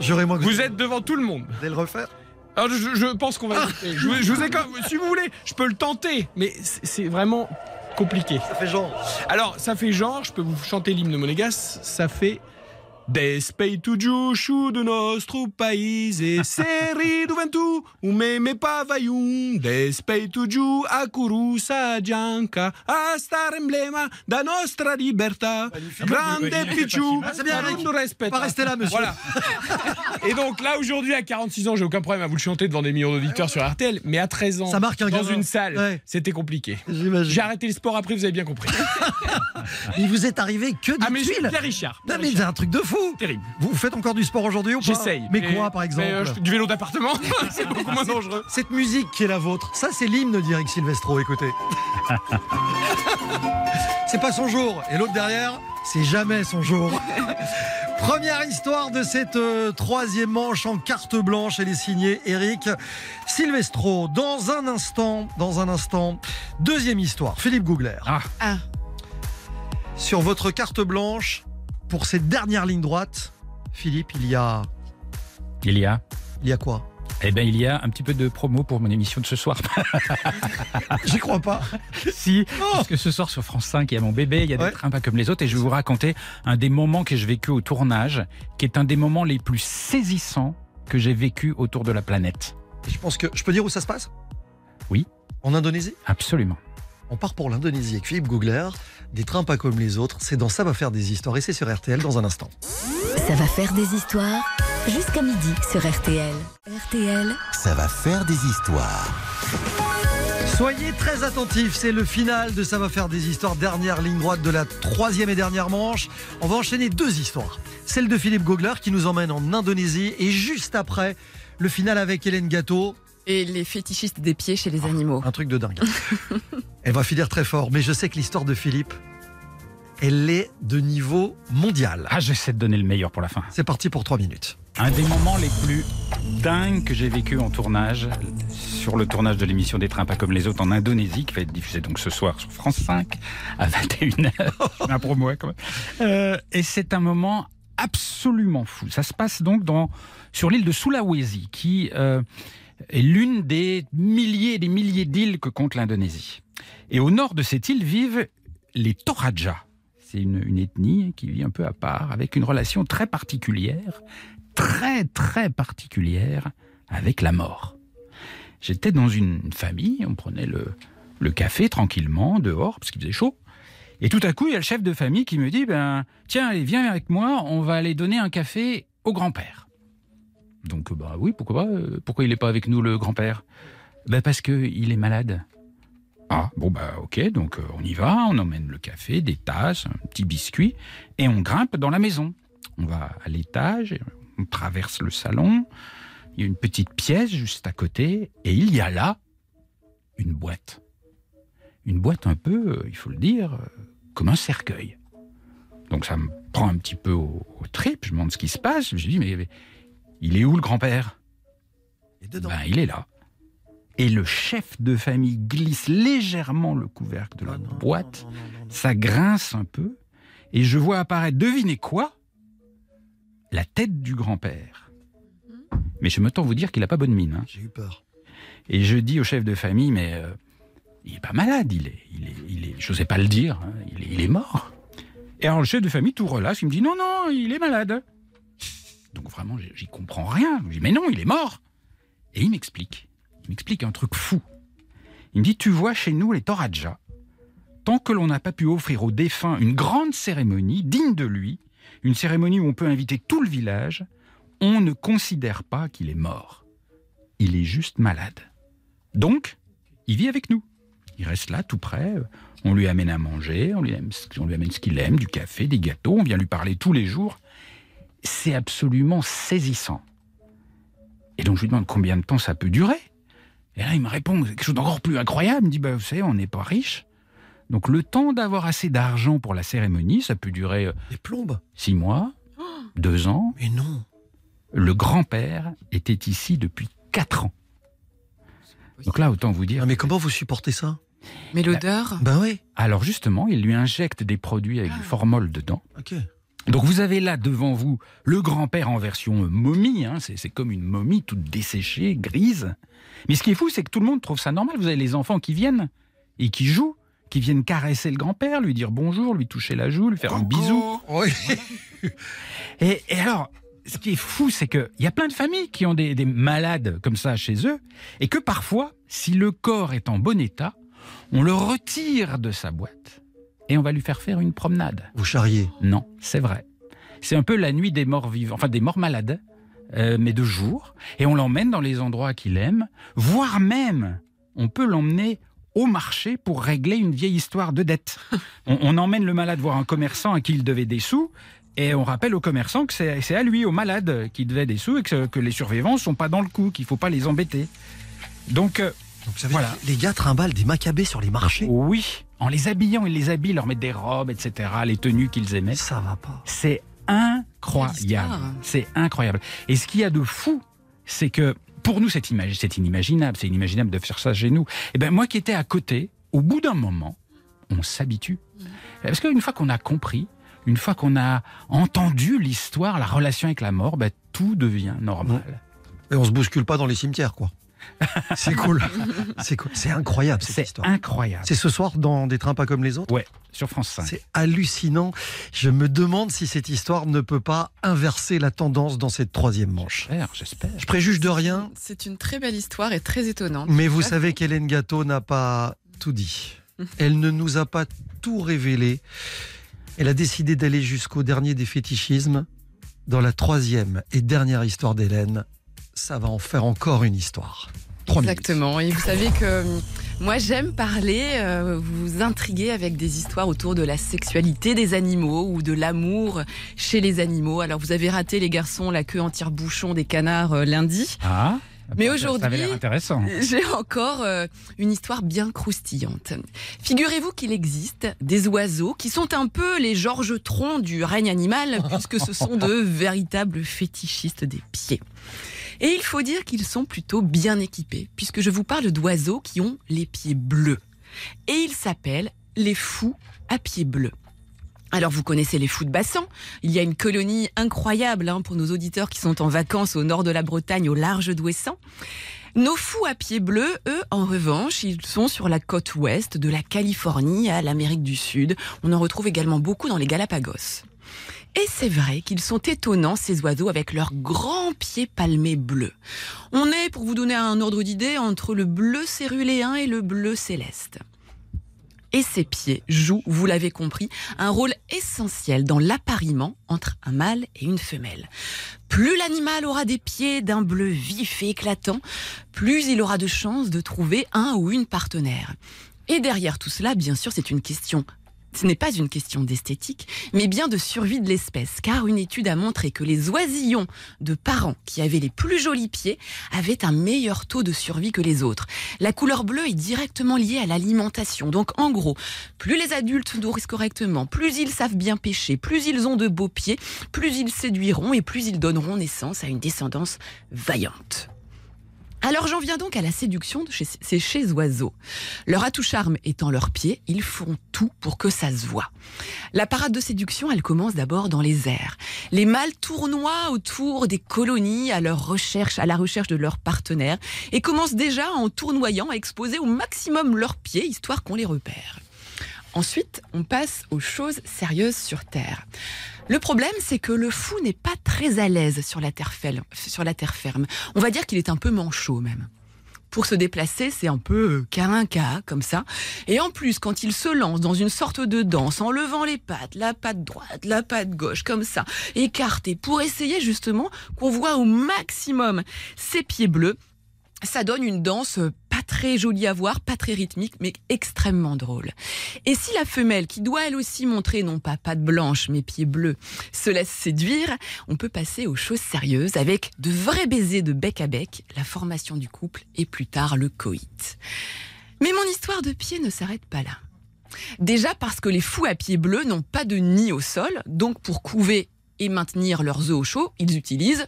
J'aurais Vous êtes devant tout le monde. Vous allez le refaire? Alors je, je pense qu'on va. éviter. Je, vous- je vous ai quand si vous voulez, je peux le tenter, mais c'est c'est vraiment compliqué. Ça fait genre. Alors ça fait genre, je peux vous chanter l'hymne monégasque, ça fait Despeito giusciu do nostro paese, <laughs> seri do vento, o meme pavaium. Despeito giù a curusa gianca, a star emblema da nostra libertà. Grande Ah, c'est bien, Eric. non respetta. Pas rester là, monsieur. Voilà. <laughs> Et donc là, aujourd'hui, à 46 ans, j'ai aucun problème à vous le chanter devant des millions d'auditeurs sur RTL, mais à 13 ans, Ça marque un dans gamin. une salle, Ouais. c'était compliqué. J'ai arrêté le sport après, vous avez bien compris. <laughs> Il vous est arrivé que des Ah, mais tuiles. Pierre Richard. Non, Pierre mais c'est un truc de fou. Terrible. Vous faites encore du sport aujourd'hui ou pas J'essaye. Mais quoi, par exemple euh, je- Du vélo d'appartement, <laughs> c'est beaucoup moins dangereux. Cette musique qui est la vôtre, ça c'est l'hymne d'Eric Silvestro, écoutez. <laughs> c'est pas son jour. Et l'autre derrière, c'est jamais son jour. <laughs> Première histoire de cette euh, troisième manche en carte blanche. Elle est signée Eric Silvestro. Dans un instant, dans un instant, deuxième histoire. Philippe Googler. Ah. Ah. Sur votre carte blanche, pour cette dernière ligne droite, Philippe, il y a, Il y a il y a quoi? Eh bien, il y a un petit peu de promo pour mon émission de ce soir. <laughs> J'y crois pas. si, parce que ce soir sur France 5, il y a mon bébé, il y a des Ouais. trains pas comme les autres, et je vais vous raconter un des moments que j'ai vécu au tournage, qui est un des moments les plus saisissants que j'ai vécu autour de la planète. Et je pense que je peux dire où ça se passe? Oui. En Indonésie? Absolument. On part pour l'Indonésie avec Philippe Googler. Des trains pas comme les autres. C'est dans Ça va faire des histoires et c'est sur RTL dans un instant. Ça va faire des histoires jusqu'à midi sur RTL. RTL, Ça va faire des histoires. Soyez très attentifs, c'est le final de Ça va faire des histoires. Dernière ligne droite de la troisième et dernière manche. On va enchaîner deux histoires. Celle de Philippe Googler qui nous emmène en Indonésie et juste après, le final avec Hélène Gâteau. Et les fétichistes des pieds chez les animaux. Un truc de dingue. <laughs> Elle va finir très fort, mais je sais que l'histoire de Philippe, elle est de niveau mondial. Ah, j'essaie de donner le meilleur pour la fin. C'est parti pour trois minutes. Un des moments les plus dingues que j'ai vécu en tournage, sur le tournage de l'émission des trains pas comme les autres en Indonésie, qui va être diffusée donc ce soir sur France 5 à 21h. Je mets un promo quand même. Euh, et c'est un moment absolument fou. Ça se passe donc dans, sur l'île de Sulawesi, qui euh, est l'une des milliers et des milliers d'îles que compte l'Indonésie. Et au nord de cette île vivent les Toraja. C'est une, une ethnie qui vit un peu à part, avec une relation très particulière, très très particulière avec la mort. J'étais dans une famille, on prenait le, le café tranquillement dehors parce qu'il faisait chaud. Et tout à coup, il y a le chef de famille qui me dit ben tiens, viens avec moi, on va aller donner un café au grand-père. Donc bah oui, pourquoi pas euh, Pourquoi il n'est pas avec nous le grand-père? Ben parce que il est malade. Ah bon bah ok, donc euh, on y va, on emmène le café, des tasses, un petit biscuit et on grimpe dans la maison. On va à l'étage, on traverse le salon, il y a une petite pièce juste à côté, et il y a là une boîte. Une boîte un peu, euh, il faut le dire, euh, comme un cercueil. Donc ça me prend un petit peu au, trip, je me demande ce qui se passe, je me dis, mais il est où le grand-père? Ben, il est là. Et le chef de famille glisse légèrement le couvercle de la Ah non, boîte, non, non, ça grince un peu, et je vois apparaître, devinez quoi? La tête du grand-père. Mais je me tends vous dire qu'il n'a pas bonne mine. hein. J'ai eu peur. Et je dis au chef de famille, mais euh, il est pas malade, il est, il est, il est, je sais pas le dire, hein, il, est, il est mort. Et alors le chef de famille tout relâche, il me dit non, non, il est malade. Donc vraiment, j'y- comprends rien. Je dis mais non, il est mort. Et il m'explique, il m'explique un truc fou. Il me dit, tu vois, chez nous, les Toraja, tant que l'on n'a pas pu offrir au défunt une grande cérémonie digne de lui, une cérémonie où on peut inviter tout le village, on ne considère pas qu'il est mort. Il est juste malade. Donc, il vit avec nous. Il reste là, tout près. On lui amène à manger, on lui amène ce qu'il aime, du café, des gâteaux, on vient lui parler tous les jours. C'est absolument saisissant. Et donc, je lui demande combien de temps ça peut durer. Et là, il me répond quelque chose d'encore plus incroyable. Il me dit, bah, vous savez, on n'est pas riche. Donc, le temps d'avoir assez d'argent pour la cérémonie, ça peut durer euh, Les plombes? six mois, deux ans. Mais non. Le grand-père était ici depuis quatre ans. Donc là, autant vous dire. Ah, mais comment vous supportez ça? Mais l'odeur? Ben oui. Alors justement, il lui injecte des produits avec du formol dedans. Ok. Donc vous avez là devant vous le grand-père en version momie, hein, c'est comme une momie toute desséchée, grise. Mais ce qui est fou, c'est que tout le monde trouve ça normal. Vous avez les enfants qui viennent et qui jouent, qui viennent caresser le grand-père, lui dire bonjour, lui toucher la joue, lui faire un bisou. Oui. <laughs> Et, et alors, ce qui est fou, c'est qu'il y a plein de familles qui ont des, des malades comme ça chez eux, et que parfois, si le corps est en bon état, on le retire de sa boîte et on va lui faire faire une promenade. Vous charriez? Non, c'est vrai. C'est un peu la nuit des morts vivants, enfin des morts malades, euh, mais de jour, et on l'emmène dans les endroits qu'il aime, voire même, on peut l'emmener au marché pour régler une vieille histoire de dette. <laughs> On, on emmène le malade voir un commerçant à qui il devait des sous, et on rappelle au commerçant que c'est à lui, au malade, qui devait des sous, et que, que les survivants sont pas dans le coup, qu'il faut pas les embêter. Donc, euh, Donc, ça veut Voilà. dire les gars trimballent des macabées sur les marchés. oui, en les habillant, ils les habillent, leur mettent des robes, etc., les tenues qu'ils aimaient. Ça va pas. C'est incroyable. C'est incroyable. Et ce qu'il y a de fou, c'est que pour nous, c'est imagi- c'est inimaginable. C'est inimaginable de faire ça chez nous. Et ben moi qui étais à côté, au bout d'un moment, on s'habitue. Parce qu'une fois qu'on a compris, une fois qu'on a entendu l'histoire, la relation avec la mort, ben, tout devient normal. Et on se bouscule pas dans les cimetières, quoi. C'est cool. C'est cool. C'est incroyable cette C'est histoire. incroyable. C'est ce soir dans Des trains pas comme les autres Ouais, sur France 5. C'est hallucinant. Je me demande si cette histoire ne peut pas inverser la tendance dans cette troisième manche. J'espère, j'espère. Je préjuge de rien, C'est une très belle histoire et très étonnante. mais vous savez qu'Hélène Gâteau n'a pas tout dit. Elle ne nous a pas tout révélé. Elle a décidé d'aller jusqu'au dernier des fétichismes. Dans la troisième et dernière histoire d'Hélène, ça va en faire encore une histoire. Exactement. Et vous savez que euh, moi j'aime parler, euh, vous intriguer avec des histoires autour de la sexualité des animaux ou de l'amour chez les animaux. Alors vous avez raté les garçons la queue en tire-bouchon des canards euh, lundi. Ah Mais ça- Ça avait aujourd'hui- l'air intéressant. <laughs> J'ai encore euh, une histoire bien croustillante. Figurez-vous qu'il existe des oiseaux qui sont un peu les Georges Tron du règne animal, puisque ce sont de <laughs> véritables fétichistes des pieds. Et il faut dire qu'ils sont plutôt bien équipés, puisque je vous parle d'oiseaux qui ont les pieds bleus. Et ils s'appellent les fous à pieds bleus. Alors vous connaissez les fous de Bassan. Il y a une colonie incroyable hein, pour nos auditeurs qui sont en vacances au nord de la Bretagne, au large d'Ouessant. Nos fous à pieds bleus, eux, en revanche, ils sont sur la côte ouest de la Californie à l'Amérique du Sud. On en retrouve également beaucoup dans les Galapagos. Et c'est vrai qu'ils sont étonnants, ces oiseaux, avec leurs grands pieds palmés bleus. On est, pour vous donner un ordre d'idée, entre le bleu céruléen et le bleu céleste. Et ces pieds jouent, vous l'avez compris, un rôle essentiel dans l'appariement entre un mâle et une femelle. Plus l'animal aura des pieds d'un bleu vif et éclatant, plus il aura de chances de trouver un ou une partenaire. Et derrière tout cela, bien sûr, c'est une question. Ce n'est pas une question d'esthétique, mais bien de survie de l'espèce, car une étude a montré que les oisillons de parents qui avaient les plus jolis pieds avaient un meilleur taux de survie que les autres. La couleur bleue est directement liée à l'alimentation. Donc en gros, plus les adultes nourrissent correctement, plus ils savent bien pêcher, plus ils ont de beaux pieds, plus ils séduiront et plus ils donneront naissance à une descendance vaillante. Alors j'en viens donc à la séduction de ces chez oiseaux. Leur atout charme étant leurs pieds, ils font tout pour que ça se voit. La parade de séduction, elle commence d'abord dans les airs. Les mâles tournoient autour des colonies à leur recherche, à la recherche de leurs partenaires et commencent déjà en tournoyant à exposer au maximum leurs pieds histoire qu'on les repère. Ensuite, on passe aux choses sérieuses sur Terre. Le problème, c'est que le fou n'est pas très à l'aise sur la terre ferme. Sur la terre ferme. On va dire qu'il est un peu manchot même. Pour se déplacer, c'est un peu carinca, comme ça. Et en plus, quand il se lance dans une sorte de danse, en levant les pattes, la patte droite, la patte gauche, comme ça, écartée, pour essayer justement qu'on voit au maximum ses pieds bleus, ça donne une danse pas très jolie à voir, pas très rythmique, mais extrêmement drôle. Et si la femelle, qui doit elle aussi montrer non pas patte blanche, mais pieds bleus, se laisse séduire, on peut passer aux choses sérieuses avec de vrais baisers de bec à bec, la formation du couple et plus tard le coït. Mais mon histoire de pieds ne s'arrête pas là. Déjà parce que les fous à pieds bleus n'ont pas de nid au sol, donc pour couver et maintenir leurs œufs au chaud, ils utilisent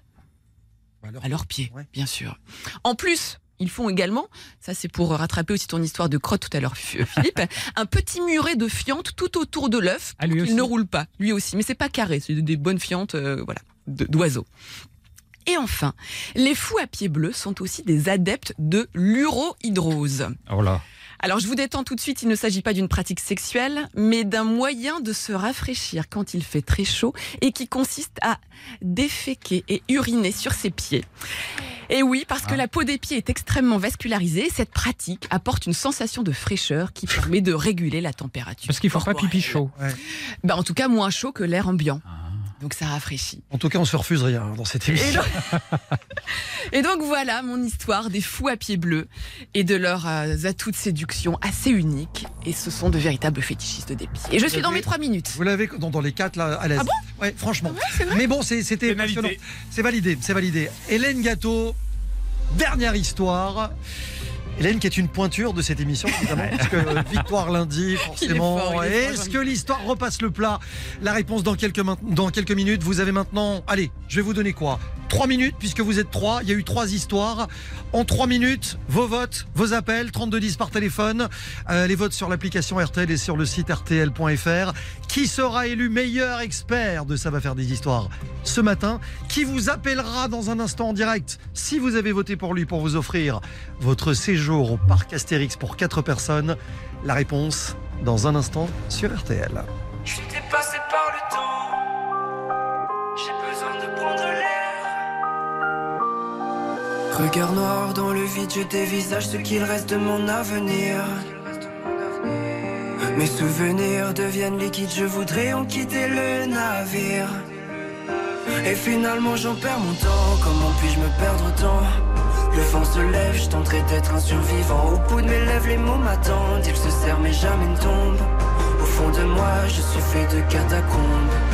à leurs pieds, Ouais. bien sûr. En plus, ils font également, ça c'est pour rattraper aussi ton histoire de crotte tout à l'heure, Philippe, <laughs> un petit muret de fientes tout autour de l'œuf Ah, qu'il ne roule pas. Lui aussi, mais c'est pas carré, c'est des bonnes fientes, euh, voilà, d'oiseaux. Et enfin, les fous à pieds bleus sont aussi des adeptes de l'urohydrose. Oh là. Alors je vous détends tout de suite, il ne s'agit pas d'une pratique sexuelle, mais d'un moyen de se rafraîchir quand il fait très chaud et qui consiste à déféquer et uriner sur ses pieds. Et oui, parce que la peau des pieds est extrêmement vascularisée, cette pratique apporte une sensation de fraîcheur qui permet de réguler la température. Parce qu'il faut pas pipi chaud. Bah, en tout cas, moins chaud que l'air ambiant. Donc ça rafraîchit. En tout cas, on se refuse rien dans cette Et émission. donc, <laughs> et donc voilà mon histoire des fous à pieds bleus et de leurs euh, atouts de séduction assez uniques. Et ce sont de véritables fétichistes des pieds. Et je suis dans mes trois minutes. Vous l'avez dans, dans les quatre là à l'aise. Ah bon? Ouais, franchement. vrai? Mais bon, c'était passionnant. C'est validé, c'est validé. Hélène Gâteau, dernière histoire. Hélène qui est une pointure de cette émission, évidemment, parce que euh, victoire lundi, forcément. est Est-ce que l'histoire repasse le plat? La réponse dans quelques, main- dans quelques minutes. Vous avez maintenant, allez, je vais vous donner quoi? Trois minutes, puisque vous êtes trois. Il y a eu trois histoires. En trois minutes, vos votes, vos appels, 3210 par téléphone, euh, les votes sur l'application RTL et sur le site rtl.fr. Qui sera élu meilleur expert de Ça va faire des histoires ce matin? Qui vous appellera dans un instant en direct si vous avez voté pour lui pour vous offrir votre séjour au parc Astérix pour quatre personnes? La réponse dans un instant sur RTL. Je par le temps. Regard noir dans le vide, je dévisage ce qu'il reste de mon avenir. Mes souvenirs deviennent liquides, je voudrais en quitter le navire. Et finalement j'en perds mon temps, comment puis-je me perdre autant? Le vent se lève, je tenterai d'être un survivant. Au bout de mes lèvres les mots m'attendent, ils se serrent mais jamais ne tombent. Au fond de moi je suis fait de catacombes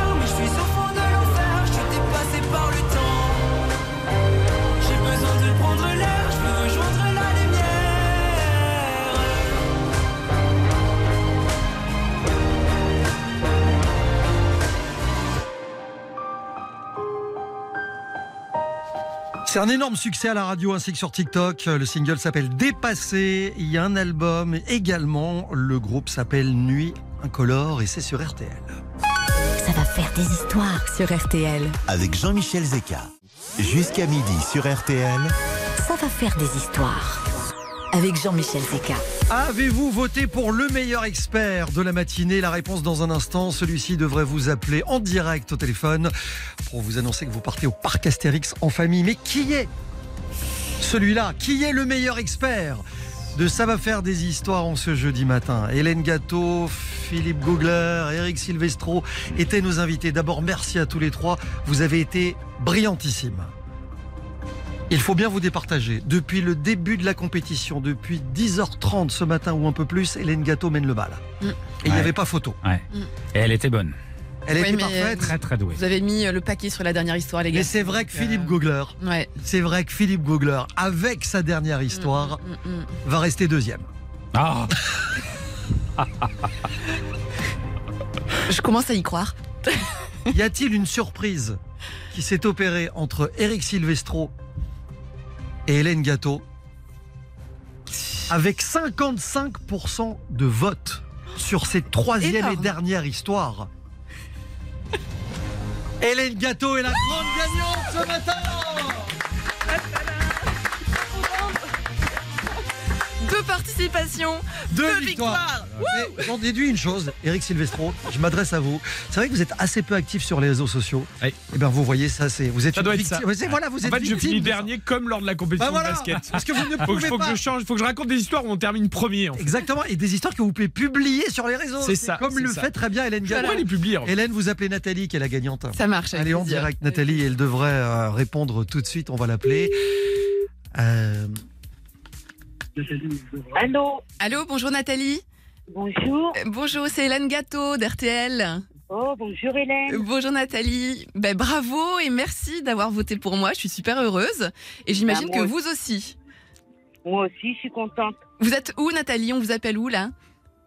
C'est un énorme succès à la radio ainsi que sur TikTok. Le single s'appelle Dépassé. Il y a un album également. Le groupe s'appelle Nuit Incolore et c'est sur RTL. Ça va faire des histoires sur RTL. Avec Jean-Michel Zeka. Jusqu'à midi sur RTL. Ça va faire des histoires. Avec Jean-Michel Zeka. Avez-vous voté pour le meilleur expert de la matinée? La réponse dans un instant. Celui-ci devrait vous appeler en direct au téléphone pour vous annoncer que vous partez au parc Astérix en famille. Mais qui est celui-là? Qui est le meilleur expert de Ça va faire des histoires en ce jeudi matin? Hélène Gâteau, Philippe Googler, Eric Silvestro étaient nos invités. D'abord, merci à tous les trois. Vous avez été brillantissimes. Il faut bien vous départager. Depuis le début de la compétition, depuis 10h30 ce matin ou un peu plus, Hélène Gâteau mène le bal. Mm. Et il n'y avait pas photo. Ouais. Mm. Et elle était bonne. Elle Ouais, était parfaite. Très très doué. Vous avez mis euh, le paquet sur la dernière histoire, les gars. Mais c'est vrai que euh, Philippe Googler, Ouais. c'est vrai que Philippe Googler, avec sa dernière histoire, Mm, va rester deuxième. Ah Je commence à y croire. Y a-t-il une surprise qui s'est opérée entre Eric Silvestro et Hélène Gâteau avec 55% de vote sur cette troisième et dernière histoire. Hélène Gâteau est la grande gagnante ce matin Deux participations, Deux deux victoires. victoires. J'en déduis une chose, Eric Silvestro, je m'adresse à vous. C'est vrai que vous êtes assez peu actif sur les réseaux sociaux. Oui. Et bien vous voyez ça, c'est vous êtes Ça une doit être victime. ça. Ouais, c'est- Voilà, vous En êtes fait, je finis de ça. dernier comme lors de la compétition Bah voilà, de basket. parce que vous ne <laughs> Faut, que- pouvez faut que pas. je change, faut que je raconte des histoires où on termine premier. En fait. Exactement, et des histoires que vous pouvez publier sur les réseaux. C'est ça, Comme le ça. fait très bien Hélène. Pourquoi les publier en fait Hélène, vous appelez Nathalie qui est la gagnante. Ça marche. Allez en direct, Nathalie, elle devrait euh, répondre tout de suite. On va l'appeler. Euh, Allô, Allô, bonjour Nathalie. bonjour. Euh, Bonjour, c'est Hélène Gâteau d'RTL. Oh, bonjour Hélène. Euh, Bonjour Nathalie. Ben, bravo et merci d'avoir voté pour moi. Je suis super heureuse. Et j'imagine Bah, que moi vous aussi. Moi aussi, je suis contente. Vous êtes où Nathalie? On vous appelle où là?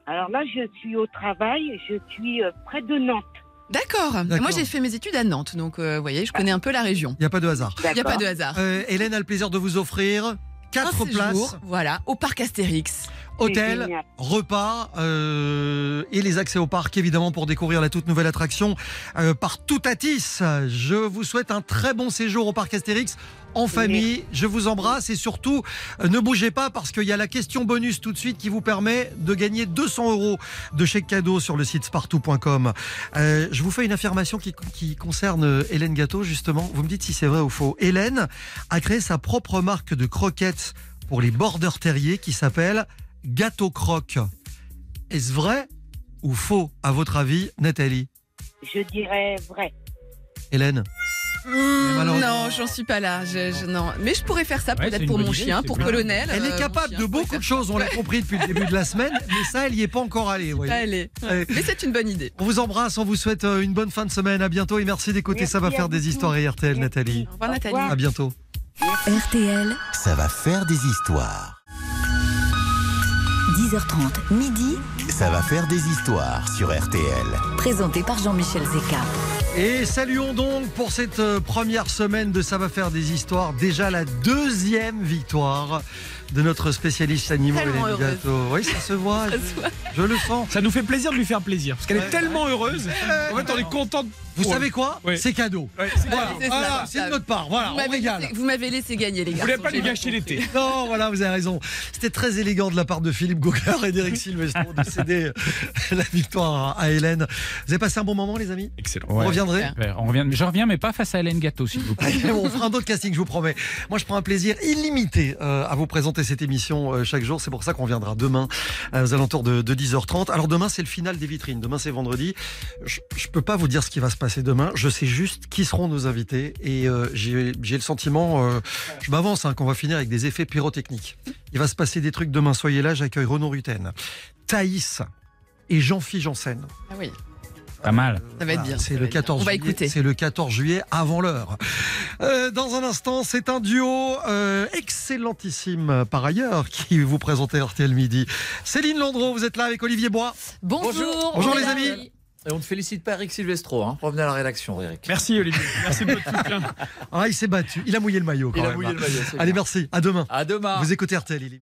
Alors là, je suis au travail, je suis euh, près de Nantes. D'accord. D'accord. Moi j'ai fait mes études à Nantes, donc euh, vous voyez, je connais un peu la région. Il n'y a pas de hasard. Il n'y a pas de hasard. Euh, Hélène a le plaisir de vous offrir quatre Un séjour, places, voilà, au parc Astérix. Hôtel, génial. repas euh, et les accès au parc évidemment pour découvrir la toute nouvelle attraction euh, par Toutatis. Je vous souhaite un très bon séjour au parc Astérix en famille. Je vous embrasse et surtout euh, ne bougez pas parce qu'il y a la question bonus tout de suite qui vous permet de gagner 200 euros de chèque cadeau sur le site spartou.com. Euh, je vous fais une affirmation qui, qui concerne euh, Hélène Gâteau justement. Vous me dites si c'est vrai ou faux. Hélène a créé sa propre marque de croquettes pour les border terriers qui s'appelle Gâteau Croque. Est-ce vrai ou faux à votre avis, Nathalie? Je dirais vrai. Hélène? Malheureusement- non, j'en suis pas là. Je, je- non. Mais je pourrais faire ça Ouais, peut-être pour mon idée, chien, pour bien. colonel. Elle euh, est mon capable chien, de beaucoup de choses, on l'a <laughs> compris depuis le début de la semaine, mais ça, elle n'y est pas encore allée. voyez. Mais c'est une bonne idée. On vous embrasse, on vous souhaite euh, une bonne fin de semaine. À bientôt et merci d'écouter Ça va faire des histoires et RTL. Nathalie. Au revoir Nathalie. À bientôt. RTL, Ça va faire des histoires. 10h30, midi, Ça va faire des histoires sur RTL. présenté par Jean-Michel Zeka. Et saluons donc pour cette euh, première semaine de Ça va faire des histoires, déjà la deuxième victoire de notre spécialiste animaux Hélène. Gâteau. Oui, ça se voit, je, je le sens. Ça nous fait plaisir de lui faire plaisir parce qu'elle Ouais. est tellement heureuse. En fait, on est content. de- Vous Ouais. savez quoi Ouais. C'est cadeau. Ouais, c'est Voilà, ça, de notre part. Voilà, vous on m'avez régale. laissé- vous m'avez laissé gagner, les gars. Vous voulez pas lui gâcher l'été. <laughs> Non, voilà, vous avez raison. C'était très élégant de la part de Philippe Gauguin et d'Éric Silvestro de céder <laughs> la victoire à Hélène. Vous avez passé un bon moment, les amis Excellent. Vous reviendrez Ouais, on revient, je reviens, mais pas face à Hélène Gâteau, s'il vous plaît. <laughs> on fera un autre casting, je vous promets. Moi, je prends un plaisir illimité euh, à vous présenter cette émission euh, chaque jour. C'est pour ça qu'on viendra demain euh, aux alentours de, de 10h30. Alors demain, c'est le final des vitrines. Demain, c'est vendredi. Je, je peux pas vous dire ce qui va se passer demain. Je sais juste qui seront nos invités et euh, j'ai le sentiment, je m'avance, hein, qu'on va finir avec des effets pyrotechniques. Il va se passer des trucs demain. Soyez là. J'accueille Renaud Rutten, Thaïs et Jean-Philippe Janssen. Ah oui, Pas mal. ça va être bien. C'est le être bien. 14 On va juillet. écouter. C'est le 14 juillet avant l'heure. Euh, dans un instant, c'est un duo euh, excellentissime euh, par ailleurs qui vous présente RTL Midi. Céline Landreau, vous êtes là avec Olivier Bois. Bonjour. Bonjour les amis. Et on ne félicite pas Eric Silvestro, hein. revenez à la rédaction, Eric. Merci Olivier. Merci de votre soutien. Ah, il s'est battu. Il a mouillé le maillot quand Il a même. mouillé le maillot. c'est Allez, bien. merci. À demain. À demain. Vous écoutez RTL. il est-